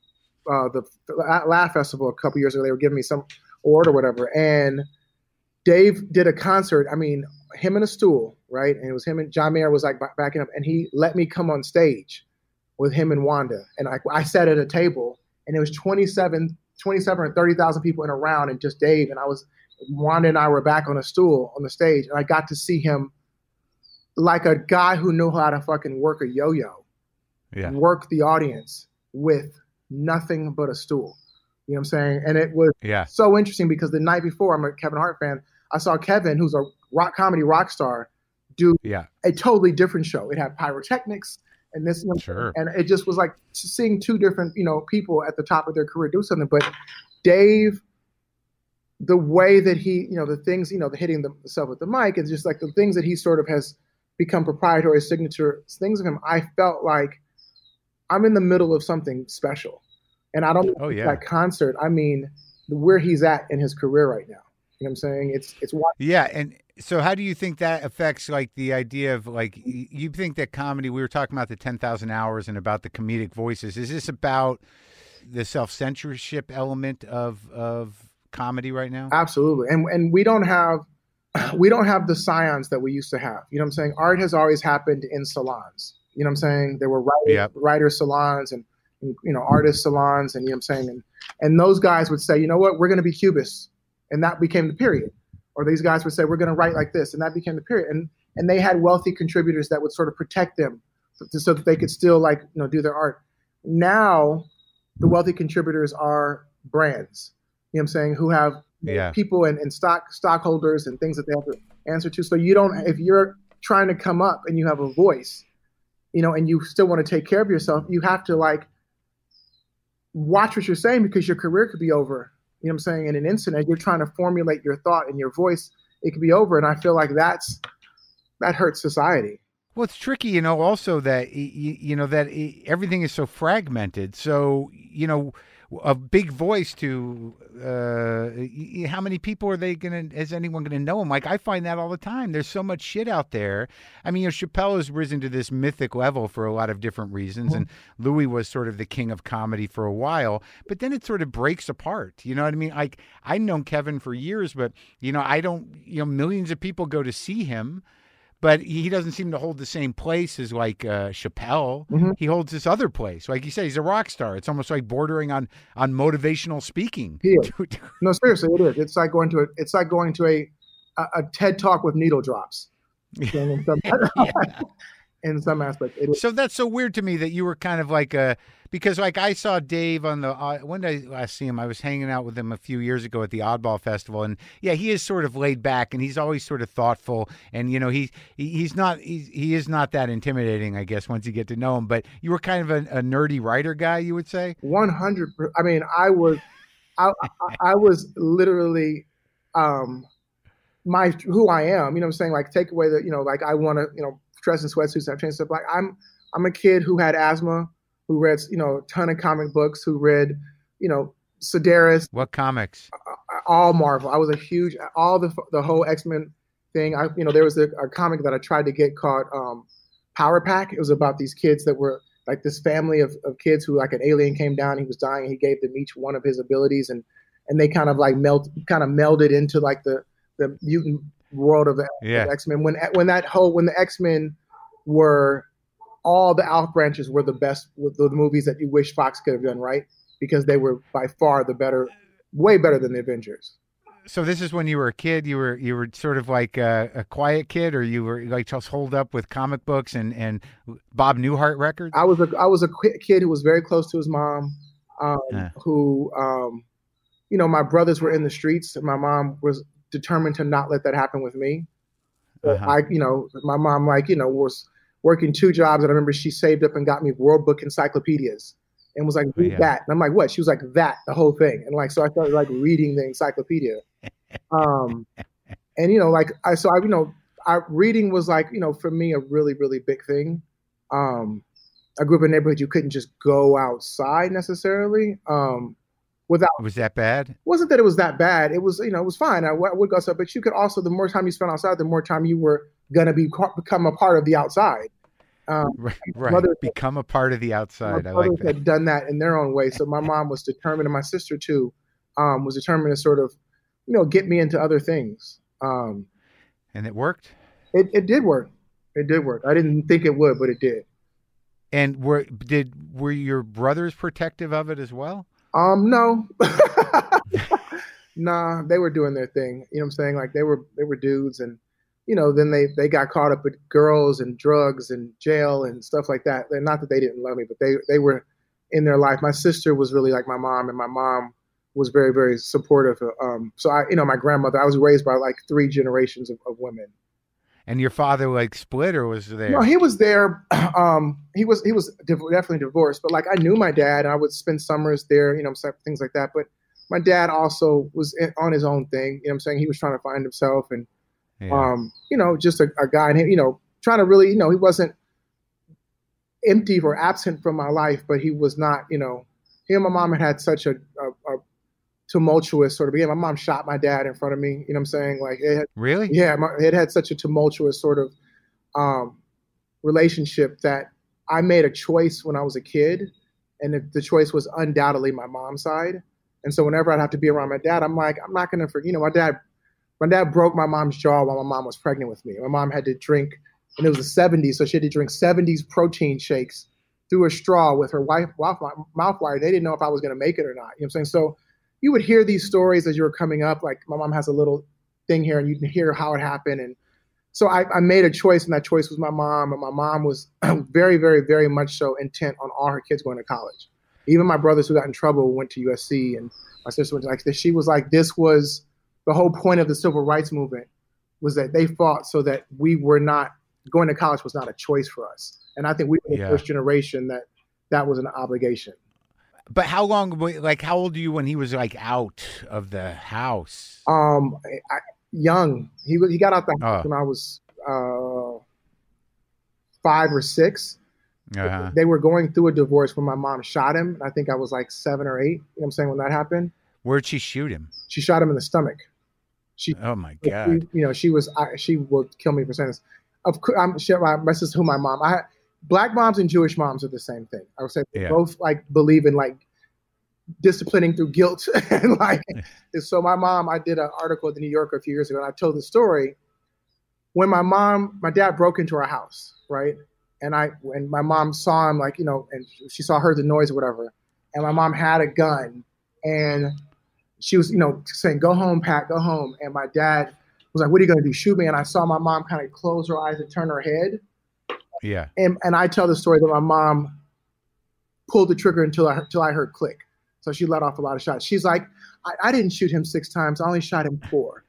uh, the, the Laugh Festival a couple years ago. They were giving me some award or whatever, and Dave did a concert. I mean, him in a stool, right? And it was him and John Mayer was like backing up, and he let me come on stage with him and Wanda, and I, I sat at a table, and it was 27, 27 or 30,000 people in a round, and just Dave, and I was Wanda and I were back on a stool on the stage, and I got to see him like a guy who knew how to fucking work a yo-yo, yeah. work the audience with nothing but a stool. You know what I'm saying? And it was yeah. so interesting because the night before, I'm a Kevin Hart fan. I saw Kevin, who's a rock comedy rock star, do yeah. a totally different show. It had pyrotechnics and this, sure. and it just was like seeing two different, you know, people at the top of their career do something. But Dave, the way that he, you know, the things, you know, the hitting himself with the mic, and just like the things that he sort of has become proprietary signature things of him. I felt like I'm in the middle of something special, and I don't oh, yeah. that concert. I mean, where he's at in his career right now. You know what I'm saying? It's it's yeah, and so how do you think that affects like the idea of like you think that comedy? We were talking about the ten thousand hours and about the comedic voices. Is this about the self censorship element of of comedy right now? Absolutely, and and we don't have we don't have the scions that we used to have. You know what I'm saying? Art has always happened in salons. You know what I'm saying? There were writer, yep. writer salons and, and, you know artist salons, and you know what I'm saying. And and those guys would say, you know what, we're going to be cubists, and that became the period. Or these guys would say, we're going to write like this, and that became the period. And and they had wealthy contributors that would sort of protect them, so, so that they could still like you know do their art. Now, the wealthy contributors are brands. You know what I'm saying? Who have yeah. people and, and stock stockholders and things that they have to answer to. So you don't if you're trying to come up and you have a voice, you know, and you still want to take care of yourself, you have to like watch what you're saying because your career could be over. You know what I'm saying? In an instant, as you're trying to formulate your thought and your voice, it could be over. And I feel like that's that hurts society. Well, it's tricky, you know, also that, you, you know, that everything is so fragmented. So, you know, a big voice to uh, how many people are they gonna is anyone gonna know him? Like i find that all the time. There's so much shit out there. I mean you know chappelle has risen to this mythic level for a lot of different reasons mm-hmm. and louis was sort of the king of comedy for a while but then it sort of breaks apart. You know what i mean? Like i've known kevin for years but you know i don't you know millions of people go to see him but he doesn't seem to hold the same place as like uh, Chappelle. Mm-hmm. He holds this other place. Like you said, he's a rock star. It's almost like bordering on on motivational speaking. no, seriously, it is. It's like going to a, it's like going to a a, a TED talk with needle drops. in, some, in some aspect. So that's so weird to me that you were kind of like a because like I saw Dave on the uh, when did I last see him? I was hanging out with him a few years ago at the Oddball Festival, and yeah, he is sort of laid back, and he's always sort of thoughtful, and you know he, he he's not he's, he is not that intimidating, I guess, once you get to know him. But you were kind of a, a nerdy writer guy, you would say. One hundred. I mean, I was, I, I was literally, um, my who I am. You know, I'm saying like take away the you know like I want to you know dress in sweatsuits and change stuff. Like I'm I'm a kid who had asthma who read, you know, a ton of comic books, who read, you know, Sedaris. What comics? All Marvel. I was a huge, all the the whole X Men thing. I, you know, there was a, a, comic that I tried to get called um, Power Pack. It was about these kids that were like this family of, of kids who like an alien came down, he was dying, he gave them each one of his abilities, and and they kind of like melt, kind of melded into like the the mutant world of the yeah. X Men. When when that whole when the X Men were all the Alf branches were the best, with the movies that you wish Fox could have done right because they were by far the better, way better than the Avengers. So this is when you were a kid. You were you were sort of like a, a quiet kid, or you were like just holed up with comic books and and Bob Newhart records. I was a I was a kid who was very close to his mom, um, yeah. who um, you know my brothers were in the streets. And my mom was determined to not let that happen with me. Uh-huh. I you know my mom like you know was working two jobs. And I remember she saved up and got me World Book encyclopedias and was like, read oh, yeah. that. And I'm like, what? She was like, that, the whole thing. And like, so I started like reading the encyclopedia. Um, and you know, like I, so I, you know, I, reading was like, you know, for me, a really, really big thing. Um, I grew up in a neighborhood you couldn't just go outside necessarily. Um, without was that bad? Wasn't that it was that bad. It was you know it was fine. I, I would go outside, but you could also the more time you spent outside, the more time you were gonna be become a part of the outside. Um, right, right. become a part of the outside. I like that. had done that in their own way. So my mom was determined, and my sister too, um, was determined to sort of, you know, get me into other things. Um, and it worked. It it did work. It did work. I didn't think it would, but it did. And were did were your brothers protective of it as well? Um, no. nah, they were doing their thing. You know what I'm saying? Like they were they were dudes and you know, then they they got caught up with girls and drugs and jail and stuff like that. And not that they didn't love me, but they they were in their life. My sister was really like my mom, and my mom was very very supportive. Um, so I, you know, my grandmother. I was raised by like three generations of, of women. And your father like split or was there? No, he was there. Um, he was he was definitely divorced, but like I knew my dad. And I would spend summers there, you know, things like that. But my dad also was on his own thing. You know, I'm saying he was trying to find himself and, yeah. um, you know, just a, a guy, and you know, trying to really, you know, he wasn't empty or absent from my life, but he was not, you know, he and my mom had had such a, a, a tumultuous sort of beginning. My mom shot my dad in front of me. You know what I'm saying? Like it had, really? Yeah, my, it had such a tumultuous sort of um, relationship that I made a choice when I was a kid, and the, the choice was undoubtedly my mom's side. And so whenever I'd have to be around my dad, I'm like, I'm not gonna forget. You know, my dad, my dad broke my mom's jaw while my mom was pregnant with me. My mom had to drink, and it was the 70s, so she had to drink 70s protein shakes through a straw with her wife, mouth wire. They didn't know if I was gonna make it or not. You know what I'm saying? So you would hear these stories as you were coming up. Like my mom has a little thing here, and you can hear how it happened. And so I, I made a choice, and that choice was my mom. And my mom was very, very, very much so intent on all her kids going to college. Even my brothers who got in trouble went to USC, and my sister went to like this. She was like, this was the whole point of the civil rights movement was that they fought so that we were not going to college was not a choice for us. And I think we were the yeah. first generation that that was an obligation. But how long? Like, how old were you when he was like out of the house? Um, I, young. He he got out the house oh. when I was uh, five or 6 uh-huh. They were going through a divorce when my mom shot him. I think I was like seven or eight. You know what I'm saying when that happened. Where'd she shoot him? She shot him in the stomach. She. Oh my god. She, you know, she was. I, she will kill me for saying this. Of course, I'm. My, this is who my mom. I black moms and Jewish moms are the same thing. I would say yeah. both like believe in like disciplining through guilt and like so my mom i did an article at the new yorker a few years ago and i told the story when my mom my dad broke into our house right and i when my mom saw him like you know and she saw heard the noise or whatever and my mom had a gun and she was you know saying go home pat go home and my dad was like what are you going to do shoot me and i saw my mom kind of close her eyes and turn her head yeah. And and I tell the story that my mom pulled the trigger until I until I heard click. So she let off a lot of shots. She's like, I, I didn't shoot him six times. I only shot him four.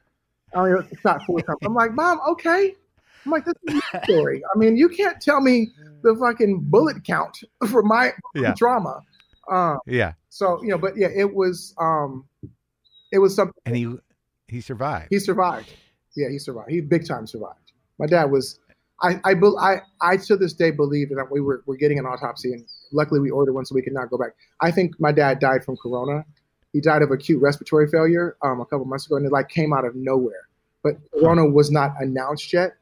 I only shot four times. I'm like, Mom, okay. I'm like, this is a story. I mean, you can't tell me the fucking bullet count for my yeah. drama. Um, yeah. So you know, but yeah, it was um, it was something. And he he survived. He survived. Yeah, he survived. He big time survived. My dad was I, I, I, I to this day believe that we were, we're getting an autopsy, and luckily we ordered one so we could not go back. I think my dad died from corona. He died of acute respiratory failure um, a couple months ago, and it like came out of nowhere. But corona was not announced yet.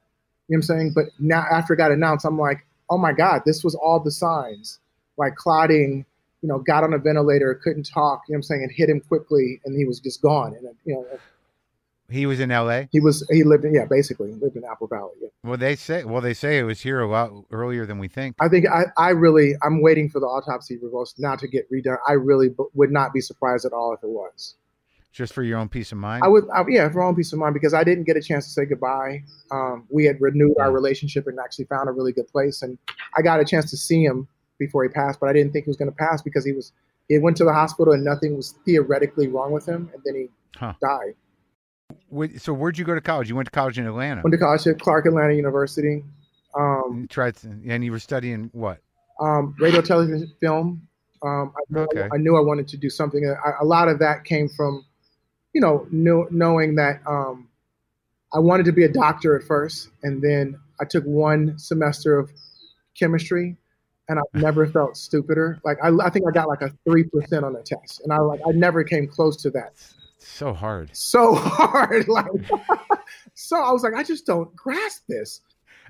You know what I'm saying? But now after it got announced, I'm like, oh my god, this was all the signs, like clotting. You know, got on a ventilator, couldn't talk. You know what I'm saying? And hit him quickly, and he was just gone. And you know, he was in L.A. He was. He lived in yeah, basically lived in Apple Valley. Yeah. Well, they say. Well, they say it was here a lot earlier than we think. I think. I. I really. I'm waiting for the autopsy results now to get redone. I really b- would not be surprised at all if it was. Just for your own peace of mind. I would. I, yeah, for my own peace of mind because I didn't get a chance to say goodbye. Um, we had renewed our relationship and actually found a really good place, and I got a chance to see him before he passed, but I didn't think he was going to pass because he was. He went to the hospital and nothing was theoretically wrong with him, and then he huh. died so where'd you go to college? You went to college in Atlanta. Went to college at Clark Atlanta University. Um, you tried, to, and you were studying what? Um, radio, television, film. Um, I, okay. I, I, knew I wanted to do something. I, a lot of that came from, you know, know, knowing that um, I wanted to be a doctor at first, and then I took one semester of chemistry, and I never felt stupider. Like I, I think I got like a three percent on the test, and I like I never came close to that. So hard. So hard. Like so, I was like, I just don't grasp this.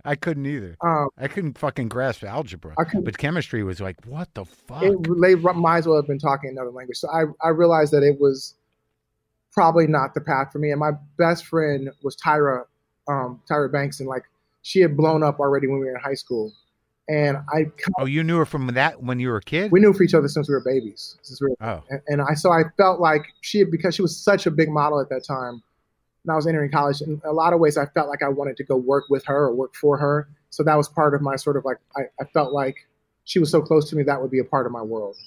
I couldn't either. Um, I couldn't fucking grasp algebra. I But chemistry was like, what the fuck? it, they might as well have been talking another language. So I, I realized that it was probably not the path for me. And my best friend was Tyra, um, Tyra Banks, and like she had blown up already when we were in high school. And I, oh, you knew her from that when you were a kid? we knew for each other since we were babies. Since we were, oh, and, and I, so I felt like she, because she was such a big model at that time. And I was entering college. In a lot of ways, I felt like I wanted to go work with her or work for her. So that was part of my sort of like, I, I felt like she was so close to me that would be a part of my world.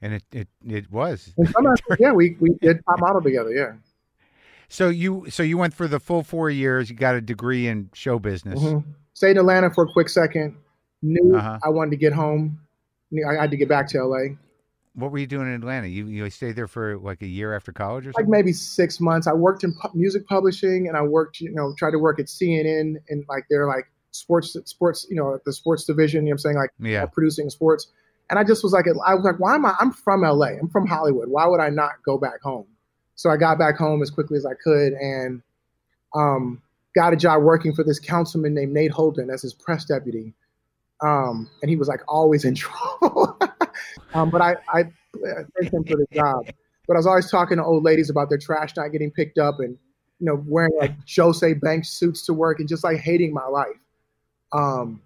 and it, it, it was. And some aspects, yeah, we, we did top model together. Yeah. So you so you went for the full four years. You got a degree in show business. hmm Stayed in Atlanta for a quick second. Knew Uh-huh. I wanted to get home. Knew I had to get back to LA. What were you doing in Atlanta? You you stayed there for like a year after college or Like maybe six months. I worked in pu- music publishing, and I worked, you know, tried to work at CNN and like they're like sports, sports, you know, the sports division. You know, what I'm saying like yeah. uh, producing sports. And I just was like, I was like, why am I? I'm from LA. I'm from Hollywood. Why would I not go back home? So I got back home as quickly as I could and um, got a job working for this councilman named Nate Holden as his press deputy. Um, and he was like always in trouble. um, but I, I thanked him for the job. But I was always talking to old ladies about their trash not getting picked up and, you know, wearing like Jose Banks suits to work and just like hating my life. Um,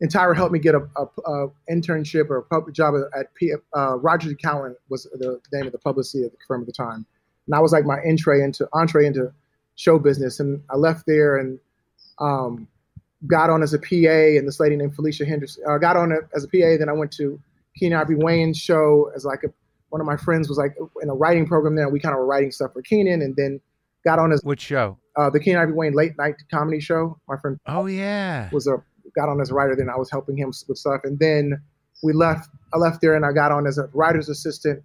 and Tyra helped me get a, a, a internship or a job at P, uh, Rogers Cowan was the name of the publicity of the firm at the time, and I was like my entree into entree into show business. And I left there and um, got on as a PA, and this lady named Felicia Henderson. uh, got on as a PA. Then I went to Keenen Ivory Wayans' show as like a, one of my friends was like in a writing program there. We kind of were writing stuff for Keenen, and then got on as Which show? uh, the Keenen Ivory Wayans late night comedy show. My friend Oh yeah. was a got on as a writer. Then I was helping him with stuff, and then we left. I left there, and I got on as a writer's assistant.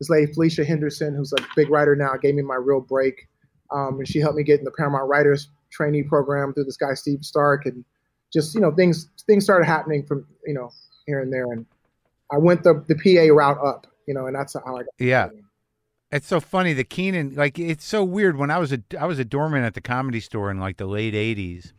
This lady Felicia Henderson, who's a big writer now, gave me my real break, um, and she helped me get in the Paramount Writers Trainee Program through this guy Steve Stark, and just you know things things started happening from you know here and there, and I went the the PA route up, you know, and that's how I got. Yeah. It's so funny. The Keenen, like, it's so weird. When I was a, I was a doorman at the comedy store in like the late '80s,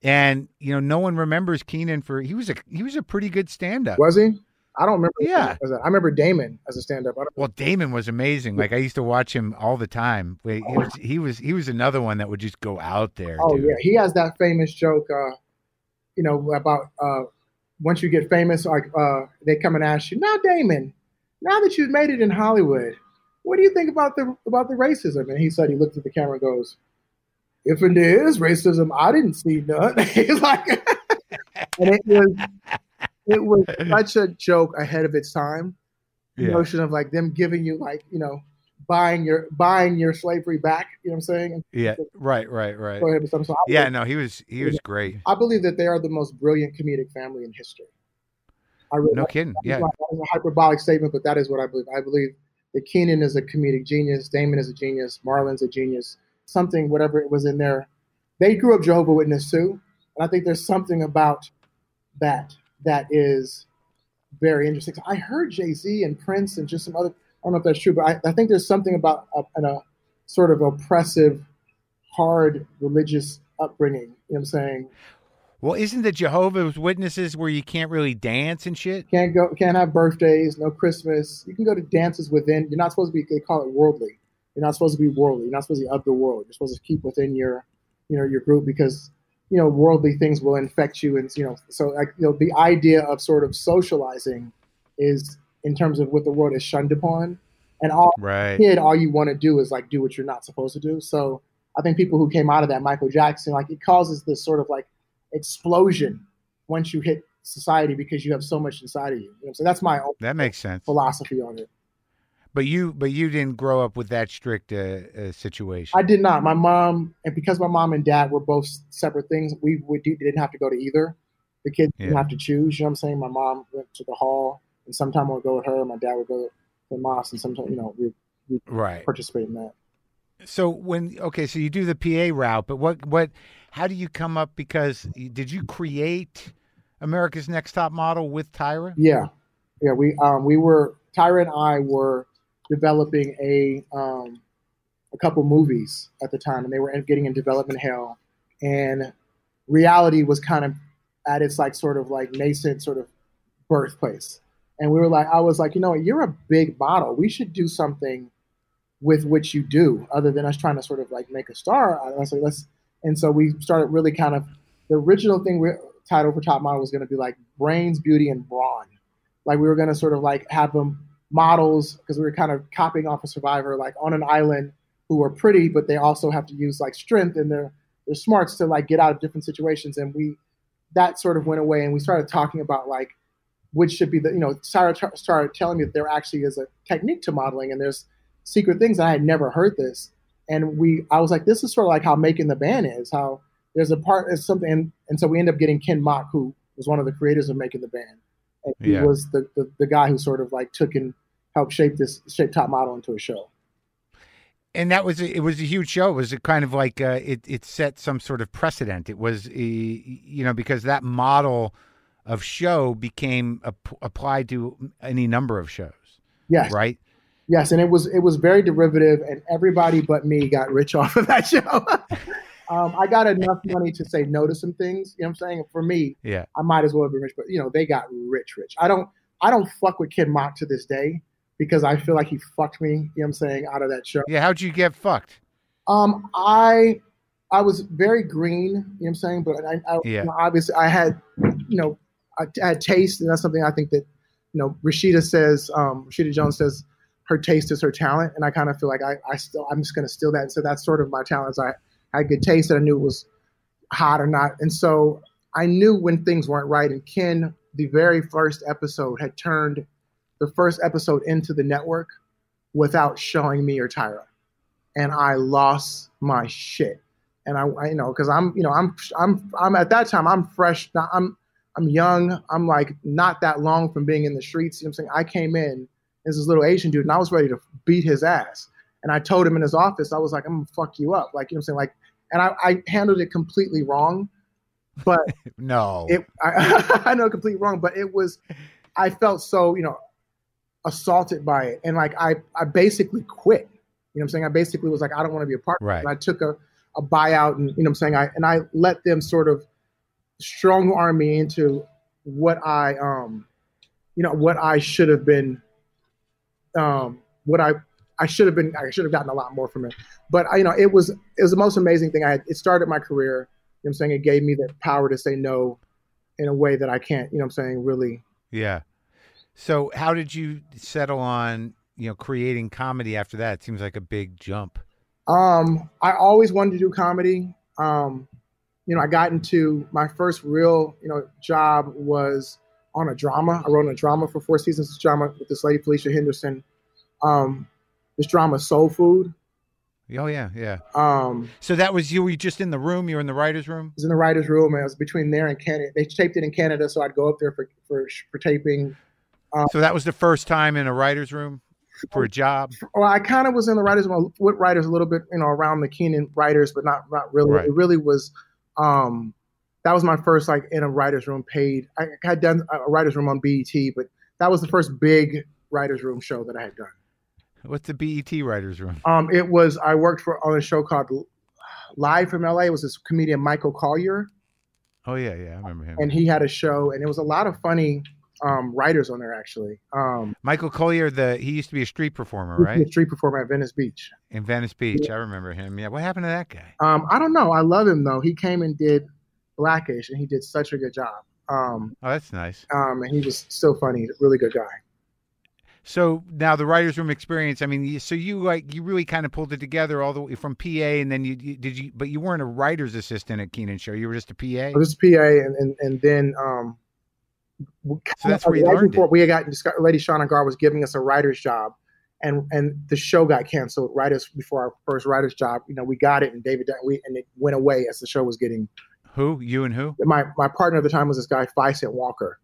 and you know, no one remembers Keenen for he was a he was a pretty good stand-up. Was he? I don't remember. Yeah. I remember Damon as a stand-up. Well, Damon was amazing. Like I used to watch him all the time. He was, he was he was another one that would just go out there. Oh dude. yeah, he has that famous joke. Uh, you know about uh, once you get famous, like uh, they come and ask you, now Damon, now that you've made it in Hollywood, what do you think about the about the racism? And he said he looked at the camera and goes, "If it is racism, I didn't see none." He's like, and it was it was such a joke ahead of its time. The Yeah. notion of like them giving you like you know buying your buying your slavery back. You know what I'm saying? Yeah. Right. Right. Right. So Yeah. No, he was he was great. I believe that they are the most brilliant comedic family in history. I really No kidding. Yeah. that is a hyperbolic statement, but that is what I believe. I believe that Keenen is a comedic genius, Damon is a genius, Marlon's a genius. Something, whatever it was in there. They grew up Jehovah Witness too, and I think there's something about that that is very interesting. I heard Jay Z and Prince and just some other. I don't know if that's true, but I, I think there's something about a, an, a sort of oppressive, hard religious upbringing. You know what I'm saying? Well, isn't the Jehovah's Witnesses where you can't really dance and shit? Can't go. Can't have birthdays. No Christmas. You can go to dances within. You're not supposed to be. They call it worldly. You're not supposed to be worldly. You're not supposed to be of the world. You're supposed to keep within your, you know, your group because, you know, worldly things will infect you. And you know, so like you know, the idea of sort of socializing is in terms of what the world is shunned upon, and all Right. kid, all you want to do is like do what you're not supposed to do. So I think people who came out of that, Michael Jackson, like it causes this sort of like explosion once you hit society because you have so much inside of you. you know? So that's my That makes sense. philosophy on it. But you, but you didn't grow up with that strict uh, uh, situation. I did not. My mom, and because my mom and dad were both separate things, we would do, didn't have to go to either. The kids didn't have to choose. You know what I'm saying? My mom went to the hall, and sometime I would go with her. My dad would go to the mosque, and sometimes you know we right. participate in that. So when okay, so you do the PA route, but what what? How do you come up? Because did you create America's Next Top Model with Tyra? Yeah, yeah. We um we were Tyra and I were developing a um a couple movies at the time, and they were getting in development hell, and reality was kind of at its like sort of like nascent sort of birthplace. And we were like, I was like, you know you're a big model. We should do something with what you do, other than us trying to sort of like make a star. I was like, let's. And so we started really kind of the original thing we title for top model was going to be like brains, beauty, and brawn. Like we were going to sort of like have them models because we were kind of copying off a survivor, like on an island who are pretty, but they also have to use like strength and their their smarts to like get out of different situations. And we that sort of went away, and we started talking about like which should be the you know Sarah t- started telling me that there actually is a technique to modeling, and there's secret things. I had never heard this, and we I was like, this is sort of like how making the band is. How there's a part is something, and, and so we end up getting Ken Mok, who was one of the creators of making the band. And he yeah. was the, the the guy who sort of like took and helped shape this shape Top Model into a show and that was it was a huge show. It was a kind of like uh, it it set some sort of precedent. It was you know because that model of show became ap- applied to any number of shows. Yes. Right. Yes, and it was it was very derivative, and everybody but me got rich off of that show. um, I got enough money to say no to some things. You know what I'm saying? For me, yeah, I might as well have been rich, but you know they got rich, rich. I don't I don't fuck with Ken Mok to this day because I feel like he fucked me, you know what I'm saying, out of that show. Yeah, how'd you get fucked? Um, I I was very green, you know what I'm saying, but I, I yeah. You know, obviously I had, you know, I, I, had taste, and that's something I think that, you know, Rashida says, um, Rashida Jones says, her taste is her talent, and I kind of feel like I, I still, I'm just going to steal that, and so that's sort of my talent. I, I could taste, and I knew it was hot or not, and so I knew when things weren't right. And Ken, the very first episode, had turned the first episode into the network without showing me or Tyra, and I lost my shit. And I, I you know, because I'm, you know, I'm, I'm, I'm at that time, I'm fresh. I'm, I'm young. I'm like not that long from being in the streets. You know I'm saying? I came in as this little Asian dude, and I was ready to beat his ass. And I told him in his office, I was like, I'm gonna fuck you up. Like, you know what I'm saying? Like, and I, I handled it completely wrong. But no, it, I, I know completely wrong, but it was, I felt so, you know, assaulted by it. And like I, I basically quit. You know what I'm saying? I basically was like, I don't want to be a part right. I took a, a buyout and you know what I'm saying? I and I let them sort of strong arm me into what I um you know what I should have been um what I I should have been I should have gotten a lot more from it. But I, you know, it was it was the most amazing thing I had. It started my career. You know I'm saying? It gave me the power to say no in a way that I can't, you know I'm saying, really Yeah. So, how did you settle on you know creating comedy after that? It seems like a big jump. Um, I always wanted to do comedy. Um, you know, I got into my first real you know job was on a drama. I wrote a drama for four seasons of drama with this lady Felicia Henderson. Um, this drama Soul Food. Oh yeah, yeah. Um, so that was you. Were you just in the room? You were in the writers' room. I was in the writers' room, and I was between there and Canada. They taped it in Canada, so I'd go up there for for, for taping. Um, so that was the first time in a writer's room for a job. Well, I kind of was in the writers room with writers a little bit, you know, around the Keenen writers, but not not really. Right. It really was. Um, that was my first like in a writers room paid. I had done a writers room on BET, but that was the first big writers room show that I had done. What's the BET writers room? Um, it was I worked for on a show called Live from LA. It was this comedian Michael Colyar. Oh yeah, yeah, I remember him. And he had a show, and it was a lot of funny um, writers on there actually. Um, Michael Colyar, the he used to be a street performer, right? A street performer at Venice Beach. In Venice Beach, yeah. I remember him. Yeah, what happened to that guy? Um, I don't know. I love him though. He came and did Black-ish, and he did such a good job. Um, oh, that's nice. Um, and he was so funny, really good guy. So now the writers' room experience. I mean, so you like you really kind of pulled it together all the way from PA, and then you, you did you, but you weren't a writer's assistant at Keenen Show. You were just a PA. I was a PA, and and, and then um, so that's where you learned before, it. We had gotten Lady Shauna Gar was giving us a writer's job, and and the show got canceled right as before our first writer's job. You know, we got it, and David we and it went away as the show was getting. Who you and who? My my partner at the time was this guy Vicent Walker.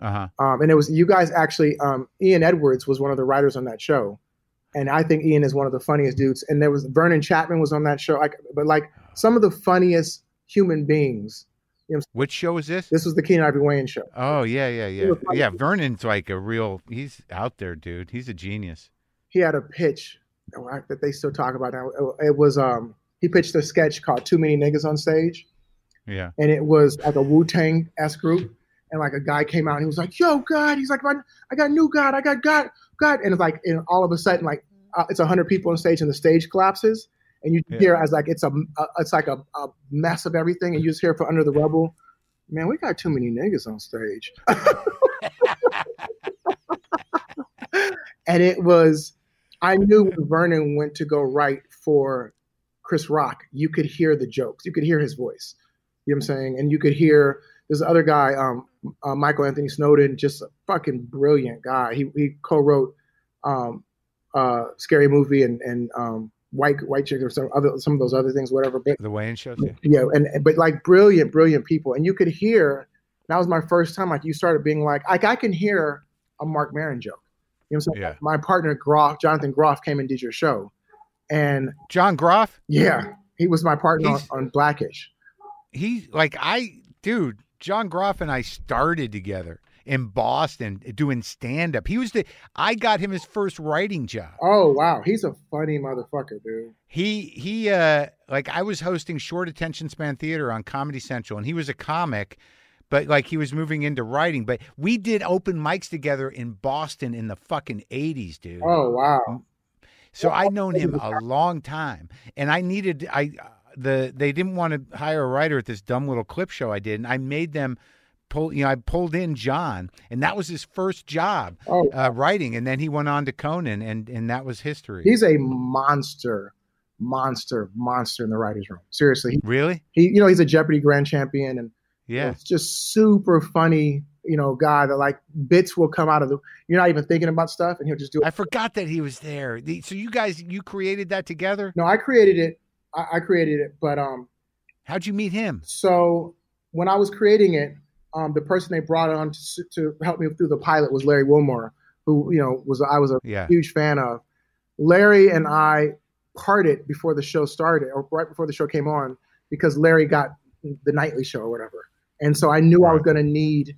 Uh huh. Um, and it was you guys actually. Um, Ian Edwards was one of the writers on that show, and I think Ian is one of the funniest dudes. And there was Vernon Chatman was on that show. Like, but like some of the funniest human beings You know Which show is this? This was the Keenen Ivory Wayans show. Oh yeah, yeah, yeah, yeah. Vernon's like a real. He's out there, dude. He's a genius. He had a pitch that they still talk about now. It was um he pitched a sketch called Too Many Niggas on Stage. Yeah. And it was like a Wu Tang s group, and like a guy came out and he was like, "Yo, God," he's like, "I got new God, I got God, God," and it's like, and all of a sudden, like uh, it's hundred people on stage, and the stage collapses, and you yeah. hear as like it's a, a it's like a, a, mess of everything, and you just hear from under the rubble, man, we got too many niggas on stage. and it was, I knew when Vernon went to go write for Chris Rock, you could hear the jokes, you could hear his voice. You know what I'm saying? And you could hear this other guy, um, uh, Michael Anthony Snowden, just a fucking brilliant guy. He he co-wrote um, uh, Scary Movie and and um, White White Chick or some other some of those other things, whatever. But the Wayans shows, yeah. yeah, and but like brilliant, brilliant people, and you could hear. That was my first time. Like you started being like, like I can hear a Marc Maron joke. You know what I'm saying? Yeah. My partner Groff, Jonathan Groff, came and did your show, and John Groff. Yeah, he was my partner on, on Black-ish. He like I, dude. John Groff and I started together in Boston doing stand up. He was the I got him his first writing job. Oh wow, he's a funny motherfucker, dude. He he uh like I was hosting short attention span theater on Comedy Central and he was a comic but like he was moving into writing, but we did open mics together in Boston in the fucking 80s, dude. Oh wow. So well, I'd known him a long time and I needed I the they didn't want to hire a writer at this dumb little clip show I did and I made them pull you know I pulled in John and that was his first job oh. uh, writing and then he went on to Conan and and that was history. He's a monster monster monster in the writers room. Seriously. He, really? He you know he's a Jeopardy grand champion and yeah. It's just super funny, you know, guy that like bits will come out of the you're not even thinking about stuff and he'll just do it. I forgot that he was there. The, so you guys you created that together? No, I created it. I, I created it, but um How'd you meet him? So when I was creating it, um, the person they brought on to, to help me through the pilot was Larry Wilmore, who you know was I was a yeah. huge fan of. Larry and I parted before the show started, or right before the show came on, because Larry got the nightly show or whatever, and so I knew right. I was going to need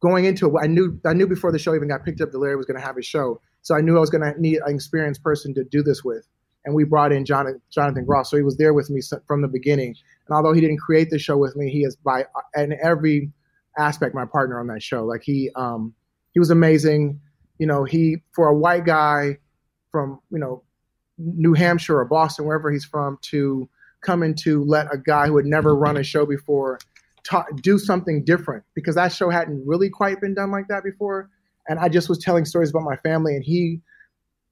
going into it. I knew I knew before the show even got picked up that Larry was going to have his show, so I knew I was going to need an experienced person to do this with. And we brought in Jonathan, Jonathan Groff, so he was there with me from the beginning. And although he didn't create the show with me, he is by in every aspect my partner on that show. Like he um he was amazing. You know, he for a white guy from, you know, New Hampshire or Boston, wherever he's from, to come in to let a guy who had never run a show before ta- do something different because that show hadn't really quite been done like that before. And I just was telling stories about my family, and he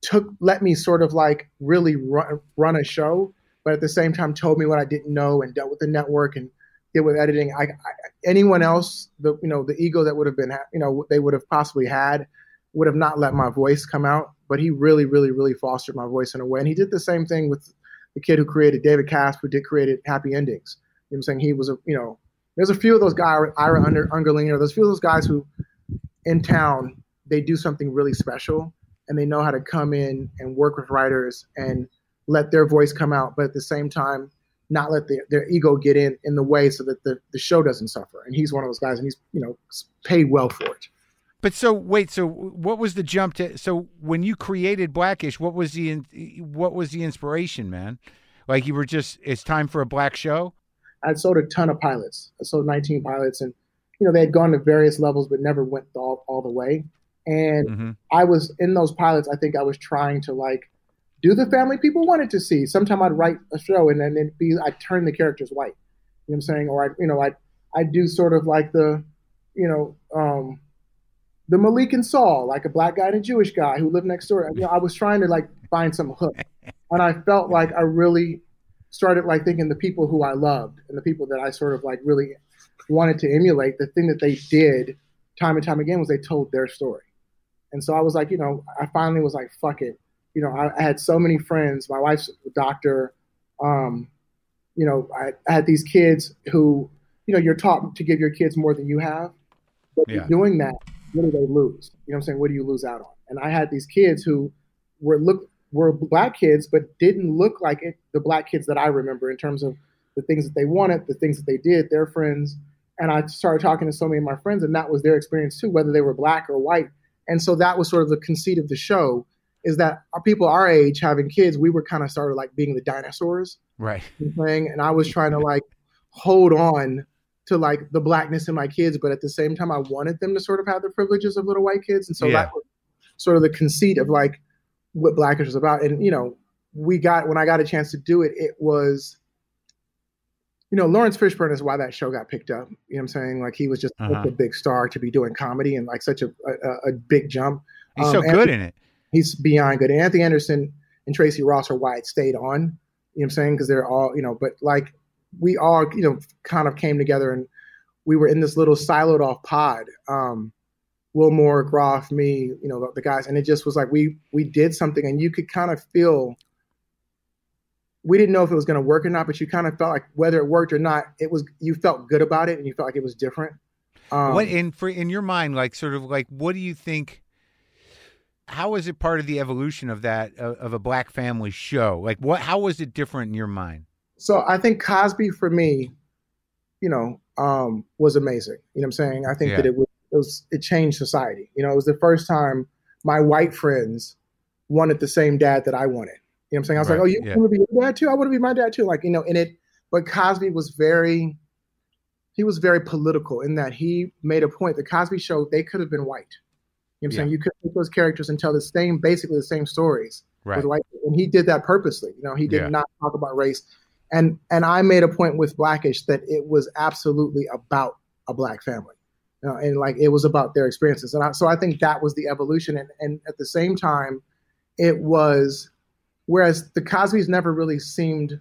took let me sort of like really run, run a show, but at the same time told me what I didn't know and dealt with the network and did with editing. I, I, anyone else, the you know the ego that would have been you know they would have possibly had would have not let my voice come out. But he really, really, really fostered my voice in a way, and he did the same thing with the kid who created David Caspe, who did created Happy Endings. You know I'm saying? He was a you know there's a few of those guys, Ira Under Ungolino, there's a few of those guys who in town they do something really special and they know how to come in and work with writers and let their voice come out, but at the same time not let the, their ego get in in the way so that the, the show doesn't suffer. And he's one of those guys, and he's you know paid well for it. But so wait, so what was the jump to? So when you created Black-ish, what was the what was the inspiration, man? Like you were just it's time for a black show. I'd sold a ton of pilots. I sold 19 pilots, and you know they had gone to various levels, but never went all, all the way. And mm-hmm. I was in those pilots. I think I was trying to like do the family people wanted to see. Sometimes I'd write a show and then it'd be I'd turn the characters white. You know what I'm saying? Or I you know, I I do sort of like the, you know, um the Malik and Saul, like a black guy and a Jewish guy who lived next door. You know, I was trying to like find some hook. And I felt like I really started like thinking the people who I loved and the people that I sort of like really wanted to emulate, the thing that they did time and time again was they told their story. And so I was like, you know, I finally was like, fuck it you know, I, I, had so many friends. My wife's a doctor. Um, you know, I, I, had these kids who, you know, you're taught to give your kids more than you have. But yeah. doing that, what do they lose? You know what I'm saying? What do you lose out on? And I had these kids who were look were black kids, but didn't look like it, the black kids that I remember in terms of the things that they wanted, the things that they did, their friends. and I started talking to so many of my friends, and that was their experience too, whether they were black or white. And so that was sort of the conceit of the show is that our people our age having kids, we were kind of started like being the dinosaurs, right? Playing, and I was trying to like hold on to like the blackness in my kids, but at the same time, I wanted them to sort of have the privileges of little white kids, and so yeah. that was sort of the conceit of like what Black-ish was about. And you know, we got when I got a chance to do it, it was you know, Laurence Fishburne is why that show got picked up. You know what I'm saying? Like he was just uh-huh. a big star to be doing comedy and like such a a, a big jump. He's um, so good in it. He's beyond good. And Anthony Anderson and Tracee Ross are why it stayed on. You know what I'm saying? Because they're all, you know, but like we all, you know, kind of came together and we were in this little siloed off pod. Um, Wilmore, Groff, me, you know, the, the guys, and it just was like we we did something, and you could kind of feel we didn't know if it was going to work or not, but you kind of felt like whether it worked or not, it was you felt good about it and you felt like it was different. Um, what in for in your mind, like sort of like what do you think? How is it part of the evolution of that of a black family show? Like what? How was it different in your mind? So I think Cosby for me, you know, um, was amazing. You know what I'm saying? I think yeah. that it was, it was it changed society. You know, it was the first time my white friends wanted the same dad that I wanted. You know what I'm saying? I was right. like, oh, you yeah. want to be your dad too? I want to be my dad too. Like, you know, in it, but Cosby was very, he was very political in that he made a point. The Cosby show, they could have been white. You know what I'm yeah. saying? You could take those characters and tell the same, basically the same stories right. with white. And he did that purposely. You know, he did yeah. not talk about race. And and I made a point with Black-ish that it was absolutely about a black family. You know, and like it was about their experiences. And I, so I think that was the evolution. And, and at the same time, it was Whereas the Cosbys never really seemed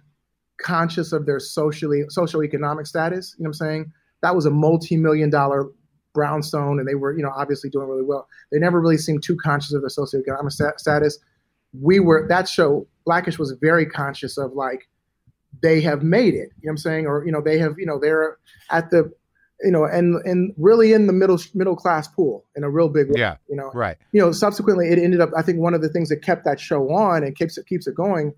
conscious of their socially socioeconomic status. You know what I'm saying? That was a multi-million dollar brownstone, and they were, you know, obviously doing really well. They never really seemed too conscious of their socioeconomic st- status. We were that show. Black-ish was very conscious of like they have made it. You know what I'm saying? Or you know they have, you know, they're at the you know, and and really in the middle middle class pool in a real big way. Yeah. You know, right. You know, subsequently it ended up. I think one of the things that kept that show on and keeps it keeps it going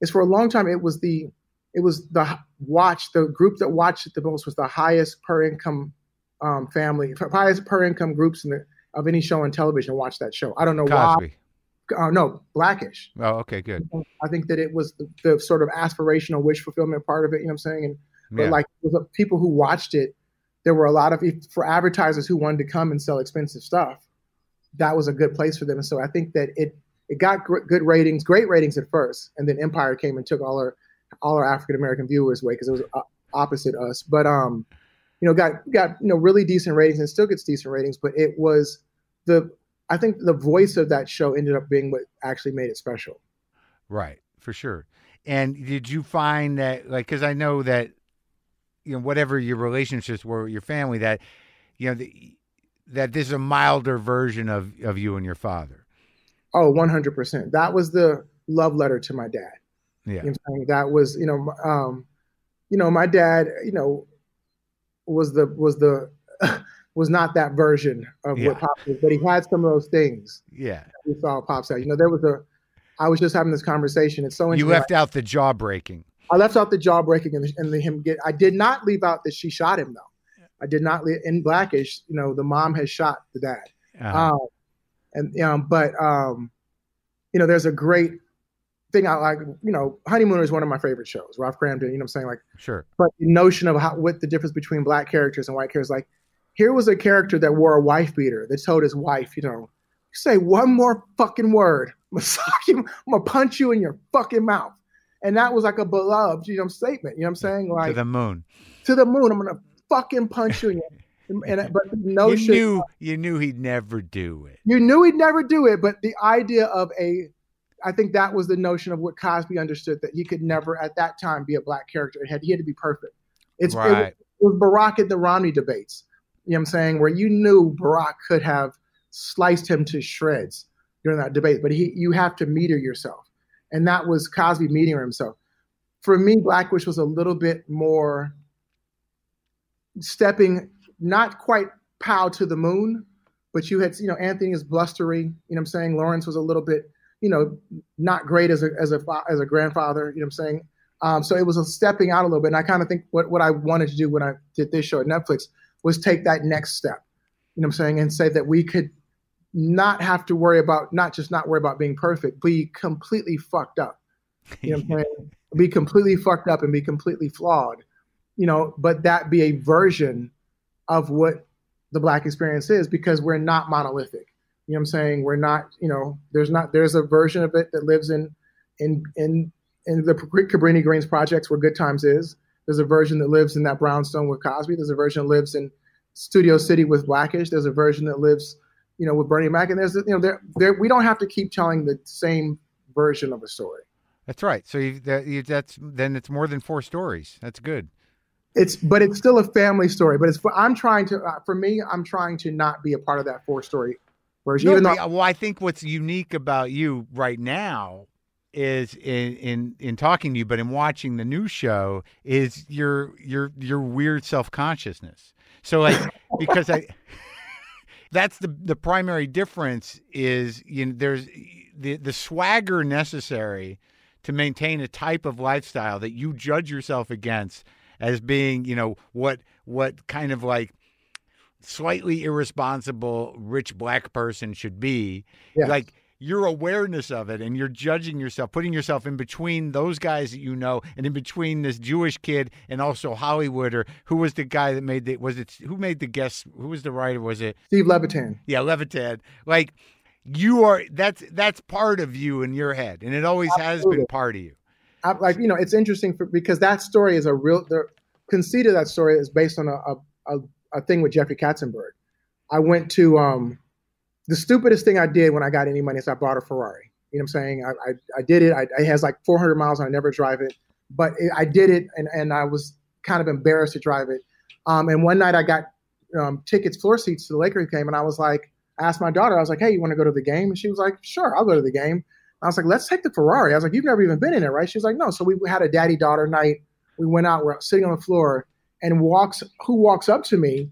is for a long time it was the it was the watch the group that watched it the most was the highest per income um, family highest per income groups in the, of any show on television watched that show. I don't know Cosby. why. Uh, no, Black-ish. Oh, okay, good. I think that it was the, the, sort of aspirational wish fulfillment part of it. You know what I'm saying? And but yeah. like people who watched it there were a lot of for advertisers who wanted to come and sell expensive stuff. That was a good place for them. And so I think that it it got gr- good ratings, great ratings at first, and then Empire came and took all our all our African American viewers away because it was uh, opposite us. But um, you know, got got you know really decent ratings and still gets decent ratings. But it was the I think the voice of that show ended up being what actually made it special. Right, for sure. And did you find that like because I know that you know whatever your relationships were with your family that you know the, that this is a milder version of of you and your father. Oh 100% that was the love letter to my dad. Yeah. You know that was you know um you know my dad you know was the was the was not that version of yeah. what pops was but he had some of those things yeah. we saw pops out you know there was a i was just having this conversation. It's so you left out the jaw breaking I left out the jaw breaking and, the, and the him get. I did not leave out that she shot him though. I did not leave in Black-ish. You know, the mom has shot the dad. Uh-huh. Um, and um, but um, you know, there's a great thing I like. You know, Honeymooner is one of my favorite shows. Ralph Kramden. You know, what I'm saying like sure. But the notion of how what the difference between black characters and white characters, like here was a character that wore a wife beater that told his wife, you know, say one more fucking word, I'm gonna, I'm gonna punch you in your fucking mouth and that was like a beloved, you know, statement. You know what I'm saying? Like to the moon. To the moon. I'm gonna fucking punch you. and, and but the notion you knew you knew he'd never do it. You knew he'd never do it, but the idea of a I think that was the notion of what Cosby understood that he could never at that time be a black character. It had he had to be perfect. It's right. it, was, it was Barack at the Romney debates. You know what I'm saying? Where you knew Barack could have sliced him to shreds during that debate, but he you have to meter yourself and that was Cosby meeting himself. For me, Black-ish was a little bit more stepping, not quite pow to the moon, but you had, you know, Anthony is blustery. You know I'm saying? Laurence was a little bit, you know, not great as a as a as a grandfather. You know I'm saying? Um, so it was a stepping out a little bit. And I kind of think what, what I wanted to do when I did this show at Netflix was take that next step, you know I'm saying, and say that we could not have to worry about, not just not worry about being perfect, be completely fucked up. You know what I'm saying? Be completely fucked up and be completely flawed, you know, but that be a version of what the black experience is because we're not monolithic. You know what I'm saying? We're not, you know, there's not, there's a version of it that lives in, in, in, in the Cabrini Greens projects where Good Times is. There's a version that lives in that brownstone with Cosby. There's a version that lives in Studio City with Black-ish. There's a version that lives, you know, with Bernie Mac. And there's, you know, there, there, we don't have to keep telling the same version of a story. That's right. So you, that, you, that's then it's more than four stories. That's good. It's, but it's still a family story. But it's, I'm trying to, uh, for me, I'm trying to not be a part of that four story version. No, even though, well, I think what's unique about you right now is in in in talking to you, but in watching the new show is your your your weird self consciousness. So like because I that's the the primary difference is you know there's the the swagger necessary to maintain a type of lifestyle that you judge yourself against as being you know what what kind of like slightly irresponsible rich black person should be yes. like your awareness of it and you're judging yourself, putting yourself in between those guys that you know and in between this Jewish kid and also Hollywood or who was the guy that made the was it who made the guess who was the writer was it Steve Levitan. Yeah, Levitan. Like you are that's that's part of you in your head and it always Absolutely. has been part of you. I, like you know, it's interesting for, because that story is a real the conceit of that story is based on a a, a, a thing with Jeffrey Katzenberg. I went to um the stupidest thing I did when I got any money is I bought a Ferrari. You know what I'm saying? I, I, I did it. I, it has like 400 miles and I never drive it, but it, I did it and, and I was kind of embarrassed to drive it. Um, and one night I got um, tickets, floor seats to the Lakers game, and I was like, I asked my daughter, I was like, hey, you want to go to the game? And she was like, sure, I'll go to the game. I was like, let's take the Ferrari. I was like, you've never even been in it, right? She was like, no. So we had a daddy daughter night. We went out, we're sitting on the floor, and walks who walks up to me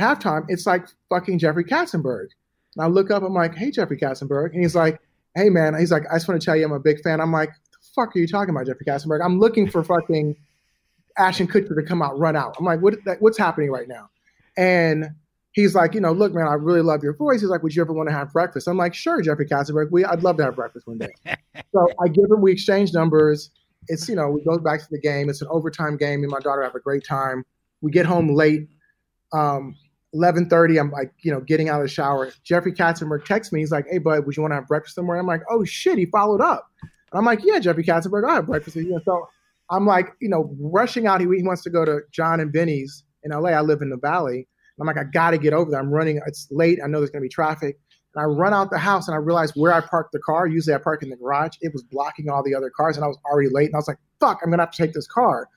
halftime? It's like fucking Jeffrey Katzenberg. And I look up, I'm like, hey, Jeffrey Katzenberg. And he's like, hey, man. He's like, I just want to tell you I'm a big fan. I'm like, the fuck are you talking about, Jeffrey Katzenberg? I'm looking for fucking Ashton Kutcher to come out, run out. I'm like, what, what's happening right now? And he's like, you know, look, man, I really love your voice. He's like, would you ever want to have breakfast? I'm like, sure, Jeffrey Katzenberg. We, I'd love to have breakfast one day. so I give him, we exchange numbers. It's, you know, we go back to the game. It's an overtime game. Me and my daughter have a great time. We get home late. Um, 11:30, I'm like, you know, getting out of the shower. Jeffrey Katzenberg texts me. He's like, "Hey, bud, would you want to have breakfast somewhere?" I'm like, "Oh shit!" He followed up. And I'm like, "Yeah, Jeffrey Katzenberg, I have breakfast with you." So I'm like, you know, rushing out. He, wants to go to Jon and Vinny's in LA. I live in the Valley. I'm like, I got to get over there. I'm running. It's late. I know there's going to be traffic. And I run out the house and I realize where I parked the car. Usually I park in the garage. It was blocking all the other cars, and I was already late. And I was like, "Fuck! I'm gonna have to take this car."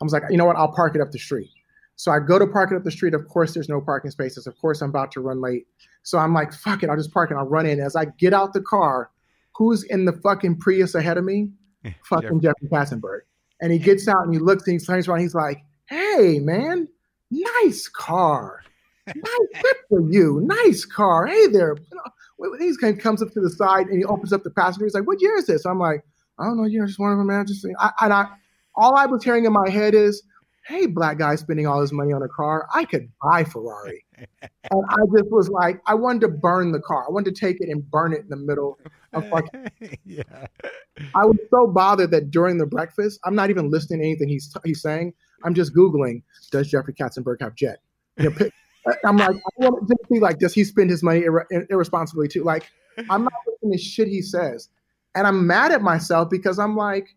I was like, "You know what? I'll park it up the street." So I go to park it up the street. Of course, there's no parking spaces. Of course, I'm about to run late. So I'm like, fuck it, I'll just park it. I'll run in. As I get out the car, who's in the fucking Prius ahead of me? fucking Jeffrey Katzenberg. And he gets out and he looks and he turns around. He's like, hey, man, nice car. Nice, good for you. Nice car. Hey there. He kind of comes up to the side and he opens up the passenger. He's like, what year is this? I'm like, I don't know. You know, just one of them, man. Just, I, and I, all I was hearing in my head is, hey, black guy spending all his money on a car, I could buy Ferrari. and I just was like, I wanted to burn the car. I wanted to take it and burn it in the middle of fucking. yeah. I was so bothered that during the breakfast, I'm not even listening to anything he's he's saying. I'm just googling, does Jeffrey Katzenberg have jet? You know, I'm like, I want to just be like, does he spend his money ir- irresponsibly too? Like, I'm not listening to shit he says, and I'm mad at myself because I'm like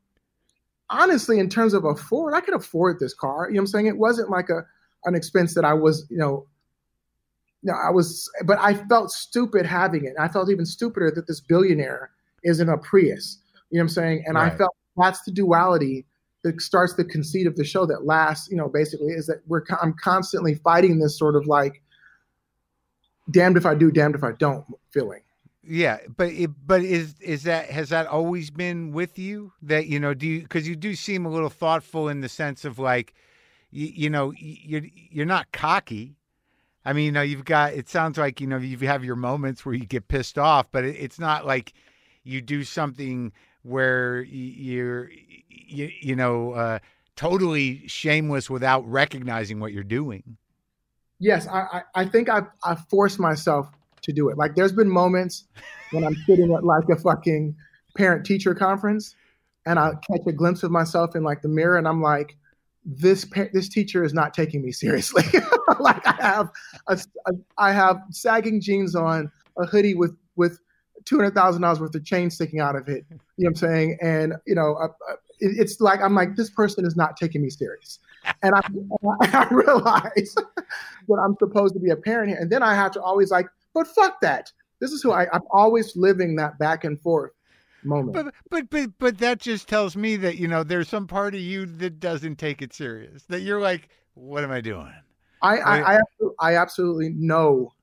honestly, in terms of afford, I could afford this car. You know what I'm saying? It wasn't like a an expense that I was, you know, no, I was, but I felt stupid having it. I felt even stupider that this billionaire is in a Prius. You know what I'm saying? And right. I felt that's the duality that starts the conceit of the show that lasts, you know, basically is that we're I'm constantly fighting this sort of like damned if I do, damned if I don't feeling. Yeah, but it, but is is that has that always been with you? That you know, do you because you do seem a little thoughtful in the sense of like, you, you know, you're you're not cocky. I mean, you know, you've got. It sounds like you know you have your moments where you get pissed off, but it, it's not like you do something where you're you, you know uh, totally shameless without recognizing what you're doing. Yes, I I, I think I've I forced myself to do it. Like there's been moments when I'm sitting at like a fucking parent teacher conference and I catch a glimpse of myself in like the mirror and I'm like this parent, this teacher is not taking me seriously. like I have a, a, I have sagging jeans on, a hoodie with with two hundred thousand dollars worth of chain sticking out of it. You know what I'm saying? And you know, uh it, it's like I'm like this person is not taking me serious, and I, I realize that I'm supposed to be a parent here, and then I have to always like, but fuck that. This is who I, I'm always living that back and forth moment. But but but but that just tells me that you know there's some part of you that doesn't take it serious. That you're like, what am I doing? I I, I, I absolutely know.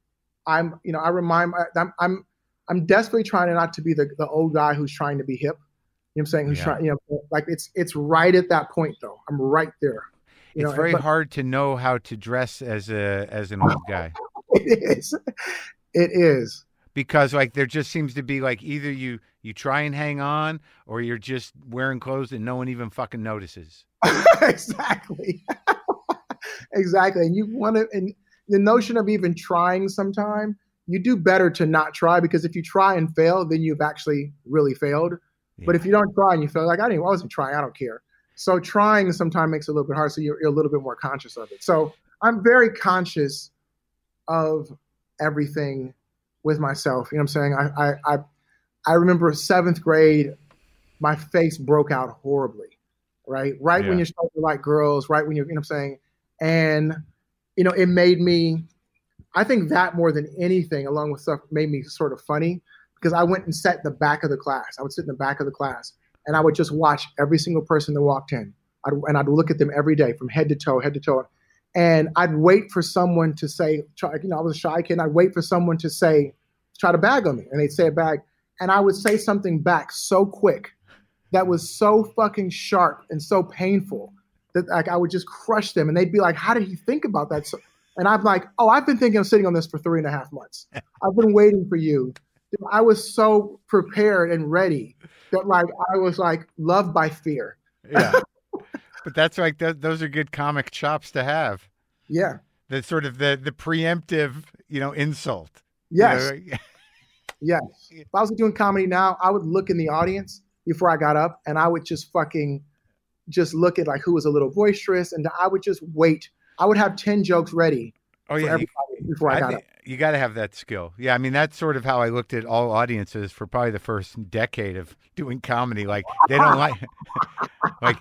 I'm you know I remind I'm I'm I'm desperately trying not to be the the old guy who's trying to be hip. You know what I'm saying? Who's yeah. trying you know like it's it's right at that point though. I'm right there. You it's know, very but, hard to know how to dress as a as an old guy. it is. It is. Because like there just seems to be like either you you try and hang on or you're just wearing clothes that no one even fucking notices. Exactly. Exactly. And you want to and the notion of even trying sometime you do better to not try because if you try and fail then you've actually really failed. Yeah. but if you don't try and you feel like i didn't I wasn't trying i don't care. So trying sometimes makes it a little bit hard so you're, you're a little bit more conscious of it. So i'm very conscious of everything with myself. You know what I'm saying? I I I, I remember seventh grade, my face broke out horribly. Right, right yeah. when you're starting to like girls, right when you're, you know what I'm saying, and you know it made me. I think that more than anything, along with stuff, made me sort of funny because I went and sat in the back of the class. I would sit in the back of the class and I would just watch every single person that walked in. I'd, and I'd look at them every day from head to toe, head to toe. And I'd wait for someone to say, try, you know, I was a shy kid. And I'd wait for someone to say, try to bag on me. And they'd say a bag. And I would say something back so quick that was so fucking sharp and so painful that like I would just crush them. And they'd be like, How did he think about that? So, and I'm like, Oh, I've been thinking of sitting on this for three and a half months. I've been waiting for you. I was so prepared and ready that like I was like loved by fear. Yeah. but that's like th- those are good comic chops to have. Yeah. The sort of the the preemptive, you know, insult. Yes. You know? yes. If I was doing comedy now, I would look in the audience before I got up and I would just fucking just look at like who was a little boisterous and I would just wait. I would have 10 jokes ready. Oh yeah. You, before I, I got up. You got to have that skill. Yeah. I mean, that's sort of how I looked at all audiences for probably the first decade of doing comedy. Like they don't like, like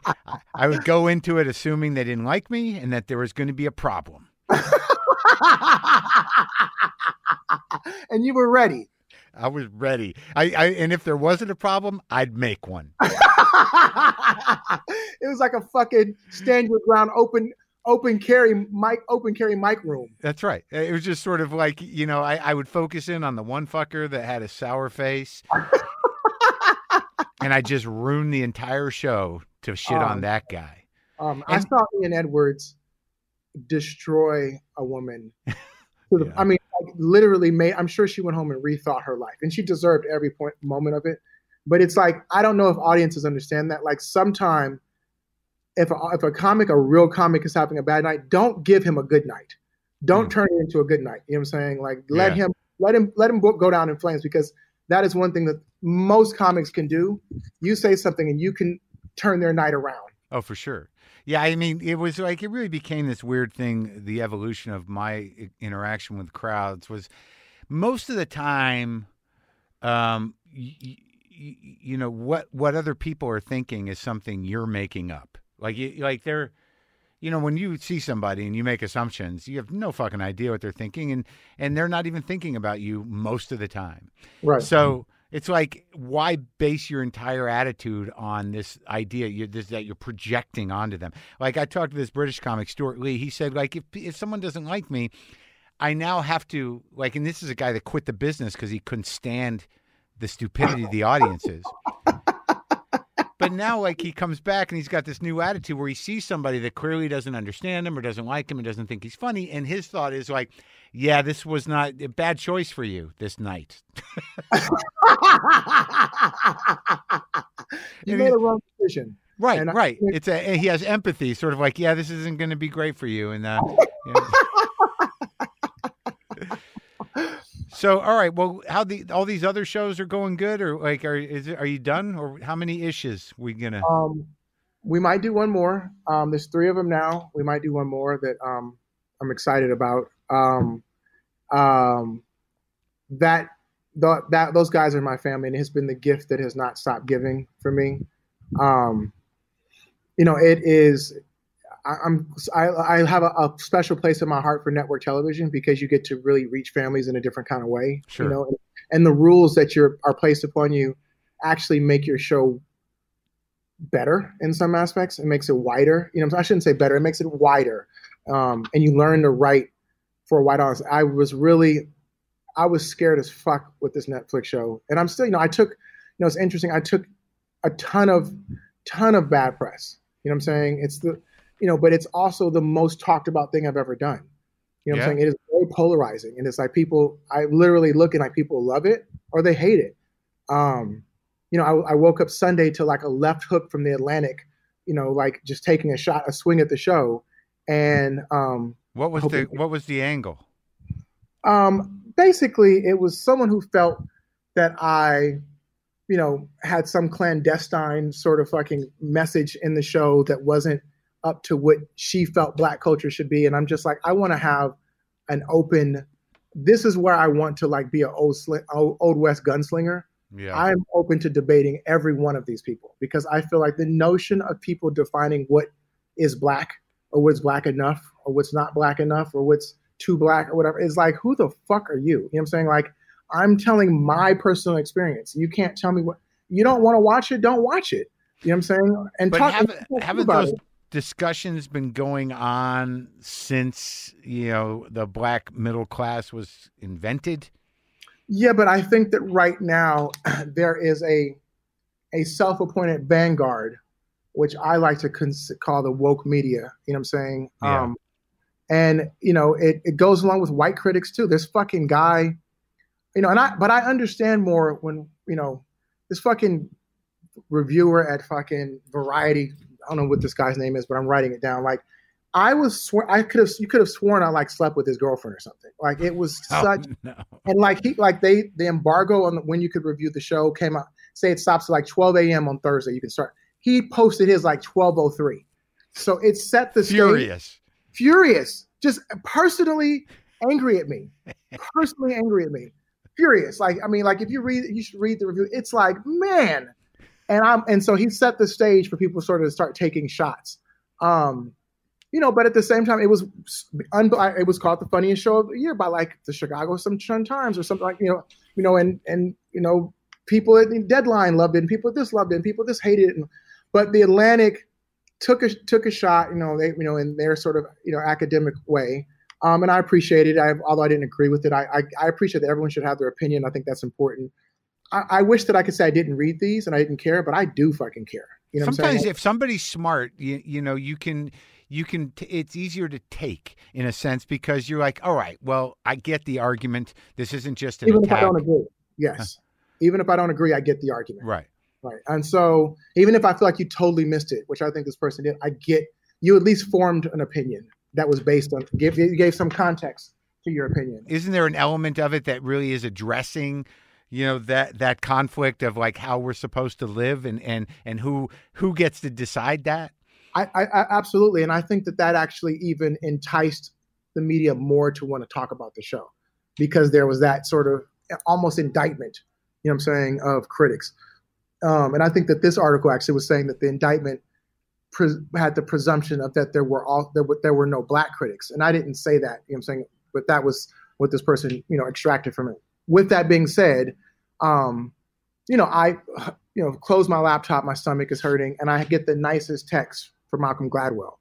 I would go into it assuming they didn't like me and that there was going to be a problem. and you were ready. I was ready. I, I and if there wasn't a problem, I'd make one. it was like a fucking stand your ground open open carry mic open carry mic room. That's right. It was just sort of like, you know, I, I would focus in on the one fucker that had a sour face. and I just ruined the entire show to shit um, on that guy. Um, and, I saw Ian Edwards destroy a woman. The, yeah. I mean, like, literally made. I'm sure she went home and rethought her life, and she deserved every point moment of it. But it's like I don't know if audiences understand that. Like, sometime if a, if a comic, a real comic, is having a bad night, don't give him a good night. Don't mm. turn it into a good night. You know what I'm saying? Like, let yeah. him let him let him go down in flames because that is one thing that most comics can do. You say something and you can turn their night around. Oh, for sure. Yeah, I mean, it was like it really became this weird thing. The evolution of my interaction with crowds was most of the time, um, y- y- you know, what what other people are thinking is something you're making up. Like, you, like they're, you know, when you see somebody and you make assumptions, you have no fucking idea what they're thinking, and and they're not even thinking about you most of the time. Right. So it's like why base your entire attitude on this idea you, this, that you're projecting onto them? Like i talked to this british comic stewart lee. He said like if, if someone doesn't like me i now have to like and this is a guy that quit the business because he couldn't stand the stupidity of the audiences but now like he comes back and he's got this new attitude where he sees somebody that clearly doesn't understand him or doesn't like him and doesn't think he's funny and his thought is like yeah this was not a bad choice for you this night you made a wrong decision. Right, and right. I, it's a he has empathy, sort of like, yeah, this isn't going to be great for you, and uh, so, all right. Well, how the all these other shows are going good, or like, are is are you done, or how many issues we gonna? Um, we might do one more. Um, there's three of them now. We might do one more that um I'm excited about. Um, um, that that those guys are my family, and it has been the gift that has not stopped giving for me. Um, you know, it is. I, I'm I, I have a, a, special place in my heart for network television because you get to really reach families in a different kind of way. Sure. You know, and, and the rules that you're are placed upon you actually make your show better in some aspects. It makes it wider. You know, I shouldn't say better. It makes it wider, um, and you learn to write for a wide audience. I was really, I was scared as fuck with this Netflix show, and I'm still. You know, I took. You know, it's interesting. I took a ton of ton of bad press. You know what I'm saying? It's the, you know, but it's also the most talked about thing I've ever done. You know what I'm saying? It is very polarizing. And it's like people, I literally look and like people love it or they hate it. Um, you know, I, I woke up Sunday to like a left hook from the Atlantic, you know, like just taking a shot, a swing at the show. And um, what was the what was the angle? Um, basically, it was someone who felt that I you know, had some clandestine sort of fucking message in the show that wasn't up to what she felt black culture should be. And I'm just like, I want to have an open, this is where I want to like be an old, old, old West gunslinger. Yeah. I'm open to debating every one of these people because I feel like the notion of people defining what is black or what's black enough or what's not black enough or what's too black or whatever is like, who the fuck are you? You know what I'm saying? Like, I'm telling my personal experience. You can't tell me what you don't want to watch it. Don't watch it. You know what I'm saying? And but talk, haven't, haven't those it. Discussions been going on since you know the black middle class was invented? Yeah, but I think that right now there is a a self-appointed vanguard, which I like to cons- call the woke media. You know what I'm saying? Yeah. Um, and you know it, it goes along with white critics too. This fucking guy you know, and I, but I understand more when, you know, this fucking reviewer at fucking Variety, I don't know what this guy's name is, but I'm writing it down. Like, I was swear I could have you could have sworn I like slept with his girlfriend or something. Like it was oh, such no. and like he like they the embargo on the, when you could review the show came out. Say it stops at like 12 a.m. on Thursday. You can start. He posted his like 12:03. So it set the stage. Furious. Furious. Just personally angry at me. Personally angry at me furious. Like, I mean, like if you read, you should read the review. It's like, man. And I'm, and so he set the stage for people sort of to start taking shots. Um, you know, but at the same time, it was it was called the funniest show of the year by like the Chicago Sun Times or something like you know, you know, and and you know, people at Deadline loved it, and people this loved it, and people this hated it. And, but the Atlantic took a took a shot, you know, they you know in their sort of you know academic way, um, and I appreciate it. I, although I didn't agree with it, I, I, I, appreciate that everyone should have their opinion. I think that's important. I, I, wish that I could say I didn't read these and I didn't care, but I do fucking care. You know Sometimes if somebody's smart, you, you know, you can you can t- it's easier to take in a sense because you're like, all right, well, I get the argument. This isn't just an even attack. if I don't agree. Yes, even if I don't agree, I get the argument. Right. Right. And so even if I feel like you totally missed it, which I think this person did, I get you at least formed an opinion that was based on give you gave some context to your opinion. Isn't there an element of it that really is addressing you know that that conflict of like how we're supposed to live and and and who who gets to decide that? I, I, absolutely, and I think that that actually even enticed the media more to want to talk about the show because there was that sort of almost indictment, you know I'm saying, of critics. Um, and I think that this article actually was saying that the indictment pre- had the presumption of that there were all there there were no black critics, and I didn't say that. You know, I'm saying, but that was what this person you know extracted from it. With that being said, um, you know, I you know close my laptop, my stomach is hurting, and I get the nicest text from Malcolm Gladwell,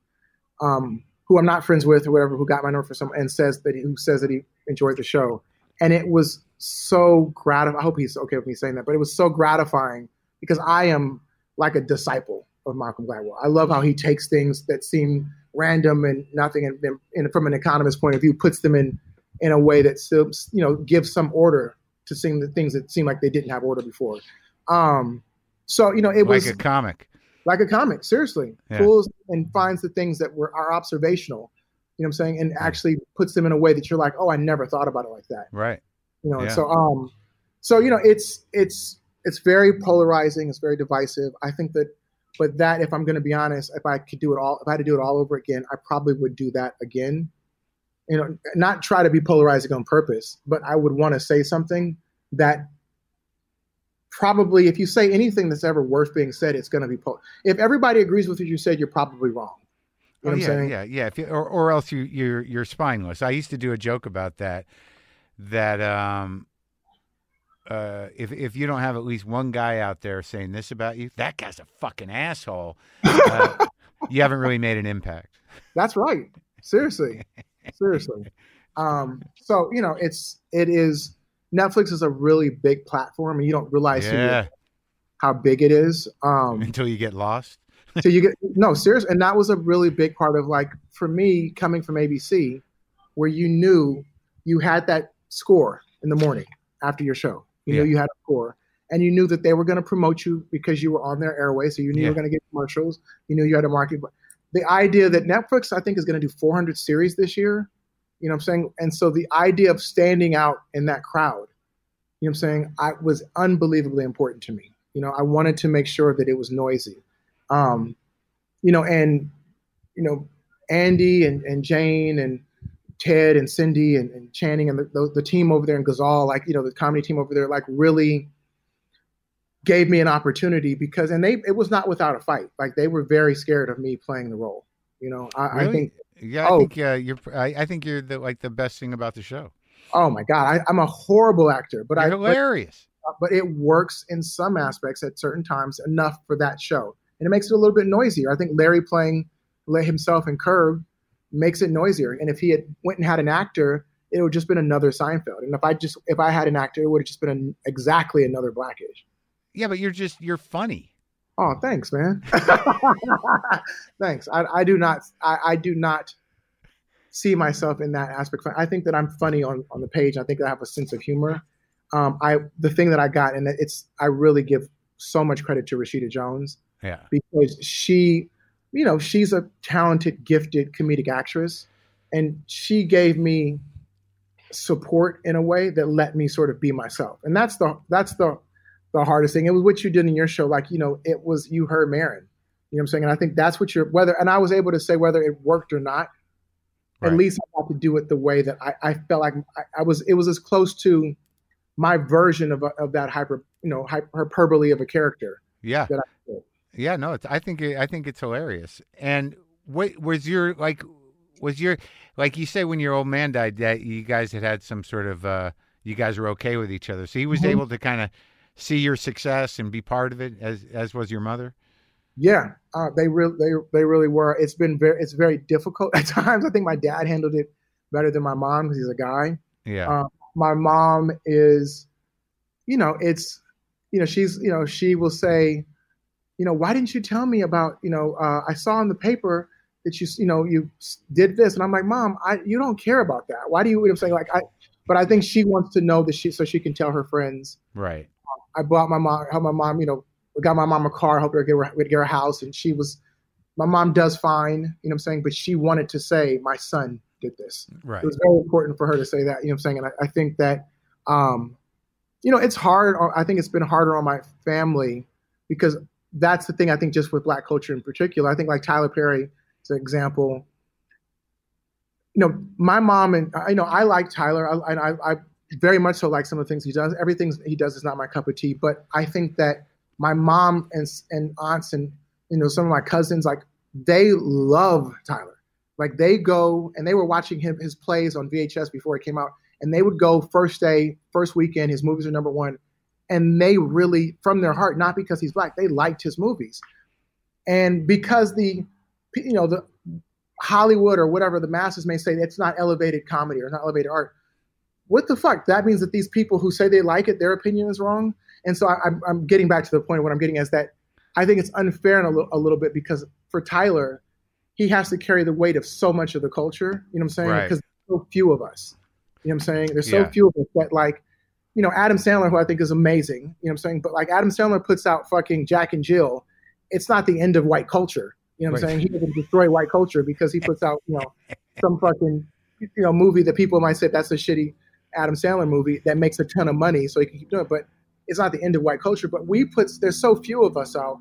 um, who I'm not friends with or whatever, who got my number for some and says that he, who says that he enjoyed the show, and it was so gratifying. I hope he's okay with me saying that, but it was so gratifying because I am like a disciple of Malcolm Gladwell. I love how he takes things that seem random and nothing, and, and from an economist point of view, puts them in in a way that still, you know, gives some order to seeing the things that seem like they didn't have order before. Um, So you know, it like was like a comic. like a comic, seriously. Yeah. Pulls and finds the things that were are observational. You know what I'm saying? And actually puts them in a way that you're like, oh, I never thought about it like that. Right. You know, Yeah. so um so you know, it's it's it's very polarizing, it's very divisive. I think that but that if I'm gonna be honest, if I could do it all if I had to do it all over again, I probably would do that again. You know, not try to be polarizing on purpose, but I would want to say something that probably if you say anything that's ever worth being said, it's gonna be pol- if everybody agrees with what you said, you're probably wrong. You Oh, know what I'm yeah, saying? yeah, yeah. If you, or, or else you you're you're spineless. I used to do a joke about that. That um, uh, if if you don't have at least one guy out there saying this about you, that guy's a fucking asshole. Uh, you haven't really made an impact. That's right. Seriously. Seriously. Um, so you know, it's it is Netflix is a really big platform, and you don't realize Yeah, how big it is. Um, until you get lost. so you get no serious, and that was a really big part of like for me coming from ABC, where you knew you had that score in the morning after your show. You Yeah. knew you had a score, and you knew that they were going to promote you because you were on their airway, so you knew you were going to get commercials. You knew you had a market. The idea that Netflix, I think, is going to do 400 series this year. You know what I'm saying? And so the idea of standing out in that crowd, you know what I'm saying, I was unbelievably important to me. You know, I wanted to make sure that it was noisy. Um, you know, and you know, Andy and, and Jane and Ted and Cindy and, and Channing and the, the, the team over there in Gazal, like, you know, the comedy team over there, like really gave me an opportunity because, and they, it was not without a fight. Like they were very scared of me playing the role. You know, I, I think, Yeah, I Oh. think uh, you're. I, I think you're the like the best thing about the show. oh my God, I, I'm a horrible actor, but You're I, but, hilarious. but it works in some aspects at certain times enough for that show. And it makes it a little bit noisier. I think Larry playing let himself in Curb makes it noisier. And if he had went and had an actor, it would just been another Seinfeld. And if I just if I had an actor, it would have just been an, exactly another Black-ish. Yeah, but you're just you're funny. Oh, thanks, man. thanks. I, I do not I, I do not see myself in that aspect. I think that I'm funny on, on the page. I think I have a sense of humor. Um, I the thing that I got, and it's I really give so much credit to Rashida Jones Yeah. because she, you know, she's a talented, gifted comedic actress, and she gave me support in a way that let me sort of be myself. And that's the that's the the hardest thing. It was what you did in your show, like you know, it was you heard Maron. You know what I'm saying? And I think that's what you're whether and I was able to say whether it worked or not. Right. At least I got to do it the way that I, I felt like I, I was. It was as close to my version of of that hyper, you know, hyperbole of a character. Yeah. Yeah. No, it's, I think it, I think it's hilarious. And what was your like? Was your like you say when your old man died that you guys had had some sort of uh you guys were okay with each other, so he was Mhm. able to kind of see your success and be part of it as as was your mother. Yeah, uh, they really they they really were. It's been very it's very difficult at times. I think my dad handled it better than my mom because he's a guy. Yeah. Uh, my mom is, you know, it's, you know, she's, you know, she will say, you know, why didn't you tell me about, you know, uh, I saw in the paper that you, you know, you did this, and I'm like, mom, I you don't care about that. Why do you? I'm saying like I, but I think she wants to know that she so she can tell her friends. right. I bought my mom, helped my mom, you know, got my mom a car, helped her get her, get her a house, and she was, my mom does fine, you know what I'm saying, but she wanted to say, my son did this. Right. It was very important for her to say that, you know what I'm saying, and I, I think that, um, you know, it's hard. I think it's been harder on my family because that's the thing. I think just with black culture in particular, I think like Tyler Perry is an example. You know, my mom and I you know I like Tyler. I, I, I very much so like some of the things he does. Everything he does is not my cup of tea, but I think that my mom and and aunts and you know some of my cousins like they love Tyler. Like they go and they were watching him his plays on VHS before it came out, and they would go first day, first weekend. His movies are number one, and they really, from their heart, not because he's black, they liked his movies, and because the, you know, the Hollywood or whatever the masses may say it's not elevated comedy or not elevated art. What the fuck? That means that these people who say they like it, their opinion is wrong. And so I, I'm, I'm getting back to the point. What I'm getting is that I think it's unfair in a little bit because for Tyler, he has to carry the weight of so much of the culture. You know what I'm saying? Right. Because so few of us. You know what I'm saying? There's so Yeah. few of us that like you know, Adam Sandler, who I think is amazing, you know what I'm saying? But like Adam Sandler puts out fucking Jack and Jill, it's not the end of white culture. You know what right. I'm saying? He doesn't destroy white culture because he puts out, you know, some fucking, you know, movie that people might say that's a shitty Adam Sandler movie that makes a ton of money so he can keep doing it. But it's not the end of white culture. But we put, there's so few of us out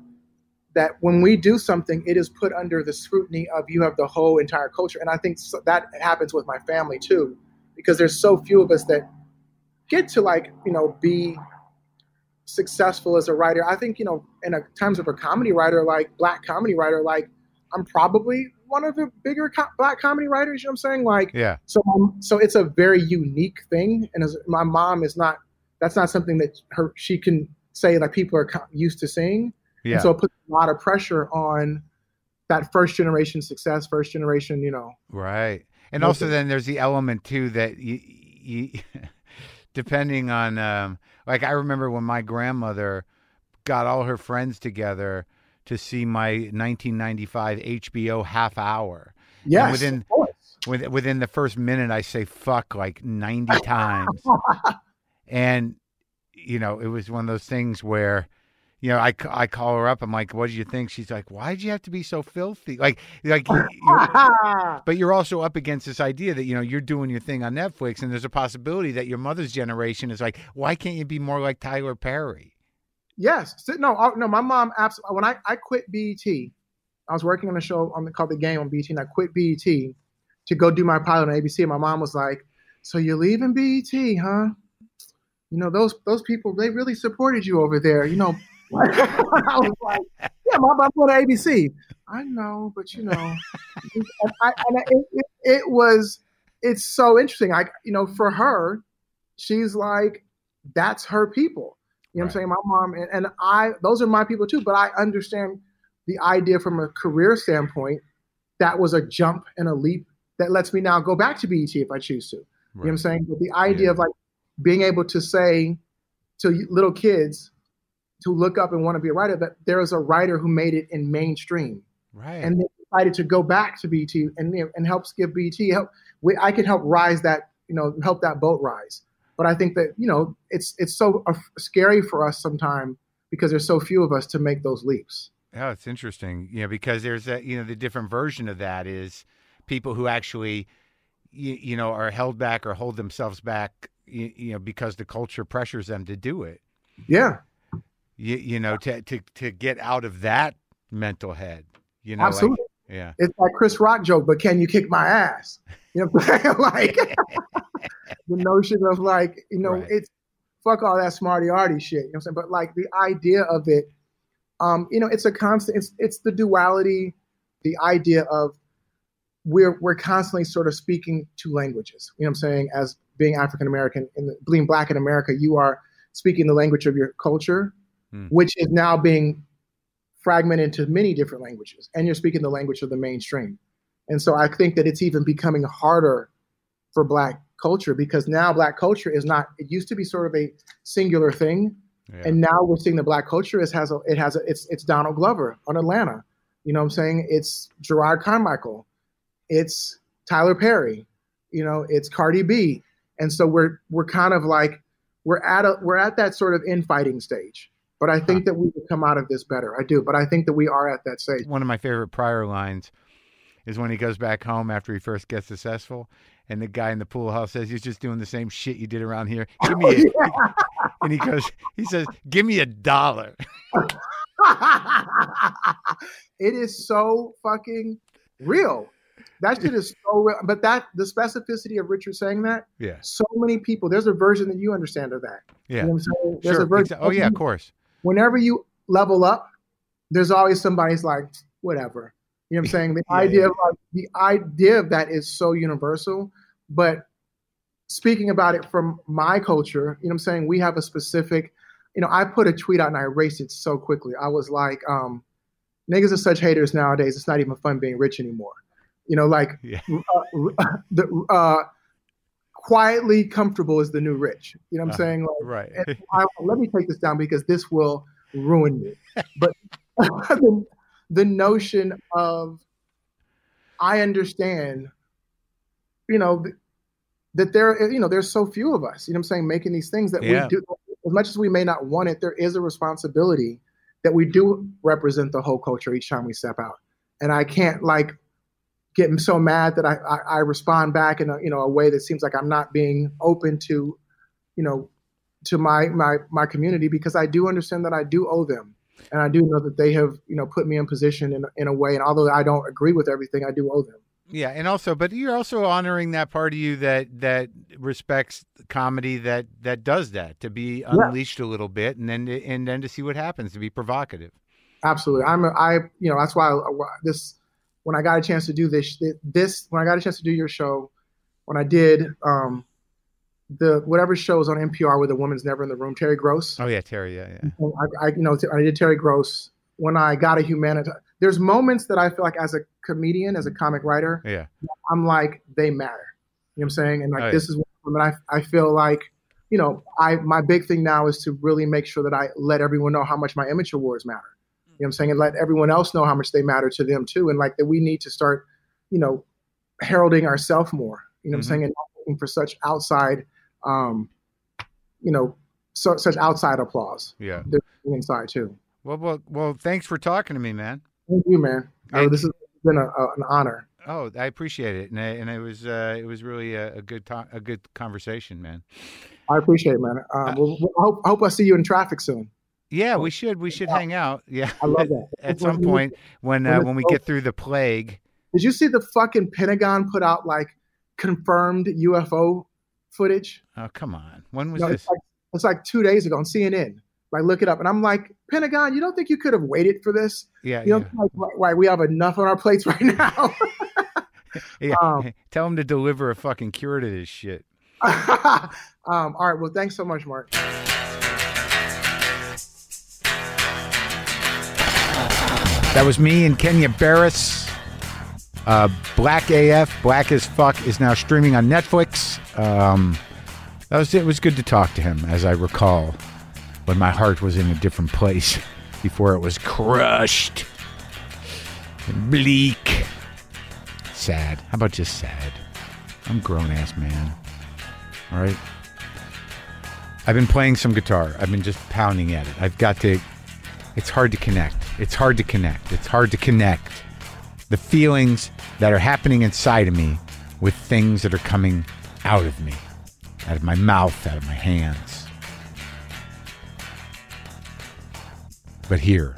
that when we do something, it is put under the scrutiny of you have the whole entire culture. And I think so, that happens with my family too, because there's so few of us that get to like, you know, be successful as a writer. I think, you know, in a, terms of a comedy writer, like black comedy writer, like I'm probably one of the bigger co- black comedy writers. You know what I'm saying? Like, yeah. So, um, so it's a very unique thing. And as my mom is not, that's not something that her, she can say like people are used to seeing. Yeah. And so it puts a lot of pressure on that first generation success, first generation, you know. Right. And also then there's the element too that you, you depending on um, like I remember when my grandmother got all her friends together to see my 1995 HBO half hour. Yes. within within within the first minute I say fuck like 90 times. and you know, it was one of those things where you know, I, I call her up. I'm like, what do you think? She's like, why did you have to be so filthy? Like, like, you're, but you're also up against this idea that, you know, you're doing your thing on Netflix and there's a possibility that your mother's generation is like, why can't you be more like Tyler Perry? Yes. No, no, my mom absolutely, when I, I quit BET, I was working on a show on the, called The Game on BET and I quit BET to go do my pilot on ABC. And my mom was like, so you're leaving BET, huh? You know, those, those people, they really supported you over there. You know, I was like, yeah, my I'm going to ABC. I know, but you know, and, I, and it, it, it, was, it's so interesting. I, you know, for her, she's like, that's her people. You know right. what I'm saying? My mom and, and I, those are my people too, but I understand the idea from a career standpoint. That was a jump and a leap that lets me now go back to BET if I choose to. Right. You know what I'm saying? But the idea yeah. of like being able to say to little kids, to look up and want to be a writer that there is a writer who made it in mainstream. Right. And they decided to go back to BET and and help give BET help. We, I can help rise that you know help that boat rise. But I think that you know it's it's so uh, scary for us sometimes because there's so few of us to make those leaps. Oh, it's interesting. You know, because there's a you know the different version of that is people who actually you, you know are held back or hold themselves back you, you know because the culture pressures them to do it. Yeah you, you know, to, to, to get out of that mental head, you know, Absolutely. Like, yeah. It's like Chris Rock joke, but can you kick my ass? You know, like the notion of like, you know, right. it's fuck all that smarty arty shit. You know what I'm saying? But like the idea of it, um, you know, it's a constant, it's, it's the duality, the idea of we're, we're constantly sort of speaking two languages. You know what I'm saying? As being African American and being black in America, you are speaking the language of your culture mm. which is now being fragmented into many different languages, and you're speaking the language of the mainstream. And so I think that it's even becoming harder for Black culture because now Black culture is not. It used to be sort of a singular thing, yeah. and now we're seeing the Black culture is has a, it has a, it's it's Donald Glover on Atlanta. You know what I'm saying? It's Jerrod Carmichael. It's Tyler Perry. You know, it's Cardi B. And so we're we're kind of like we're at a we're at that sort of infighting stage. But I think that we will come out of this better. I do. But I think that we are at that stage. One of my favorite Pryor lines is when he goes back home after he first gets successful, and the guy in the pool house says, "You're just doing the same shit you did around here. Oh, Give me," a, oh, yeah. and he goes, he says, "Give me a dollar." it is so fucking real. That shit is so real. But that the specificity of Richard saying that, yeah. So many people. There's a version that you understand of that. Oh, yeah. You know there's sure. a version. Oh yeah, of course whenever you level up, there's always somebody's like, whatever. You know what I'm saying? The yeah, idea of like, the idea of that is so universal. But speaking about it from my culture, you know what I'm saying? We have a specific, you know, I put a tweet out and I erased it so quickly. I was like, um, niggas are such haters nowadays. It's not even fun being rich anymore. You know, like yeah. uh, the uh, quietly comfortable is the new rich. You know what I'm uh, saying? Like, right. I, let me take this down because this will ruin me. But the, the notion of I understand, you know, that there, you know, there's so few of us, you know I'm saying, making these things that Yeah. we do, as much as we may not want it, there is a responsibility that we do represent the whole culture each time we step out. And I can't like get so mad that I, I, I respond back in a, you know, a way that seems like I'm not being open to, you know, to my, my, my community because I do understand that I do owe them. And I do know that they have, you know, put me in position in, in a way. And although I don't agree with everything, I do owe them. Yeah, and also, but you're also honoring that part of you that that respects comedy that that does that to be unleashed a little bit, and then and then to see what happens to be provocative. Absolutely. I'm, a, I, you know, that's why I, this, when I got a chance to do this, this, when I got a chance to do your show, when I did, um, the whatever shows on NPR where the woman's never in the room, Terry Gross. Oh yeah, Terry. Yeah, yeah. I, I you know, I did Terry Gross when I got a humanity. There's moments that I feel like as a comedian, as a comic writer, Yeah. I'm like they matter. You know what I'm saying? And like Oh, yeah. this is when I I feel like you know I my big thing now is to really make sure that I let everyone know how much my image awards matter. You know what I'm saying? And let everyone else know how much they matter to them too. And like that we need to start, you know, heralding ourselves more. You know what Mhm. I'm saying? And looking for such outside, um, you know, so, such outside applause. Yeah. There's inside too. Well, well, well. Thanks for talking to me, man. Thank you, man. Uh, this has been a, a, an honor. Oh, I appreciate it, and I, and it was uh, it was really a, a good to- a good conversation, man. I appreciate it, man. Um, we'll, we'll- I hope, I hope I see you in traffic soon. Yeah, we should we should hang out. Yeah, I love that. at some point when when uh, when we get through the plague. Did you see the fucking Pentagon put out like confirmed UFO footage? Oh, come on. When was No, this? it's like it's like two days ago on CNN. Like look it up, and I'm like, Pentagon, you don't think you could have waited for this? Yeah, You don't think, like, right? We have enough on our plates right now. yeah. yeah. um, Tell him to deliver a fucking cure to this shit. um, all right. Well, thanks so much, Marc. That was me and Kenya Barris. Uh, Black AF, Black as Fuck, is now streaming on Netflix. Um, that was it. Was good to talk to him, as I recall, when my heart was in a different place before it was crushed, bleak, sad. How about just sad? I'm grown ass man. All right. I've been playing some guitar. I've been just pounding at it. I've got to it's hard to connect. It's hard to connect. It's hard to connect the feelings that are happening inside of me with things that are coming out of me, out of my mouth, out of my hands. But here,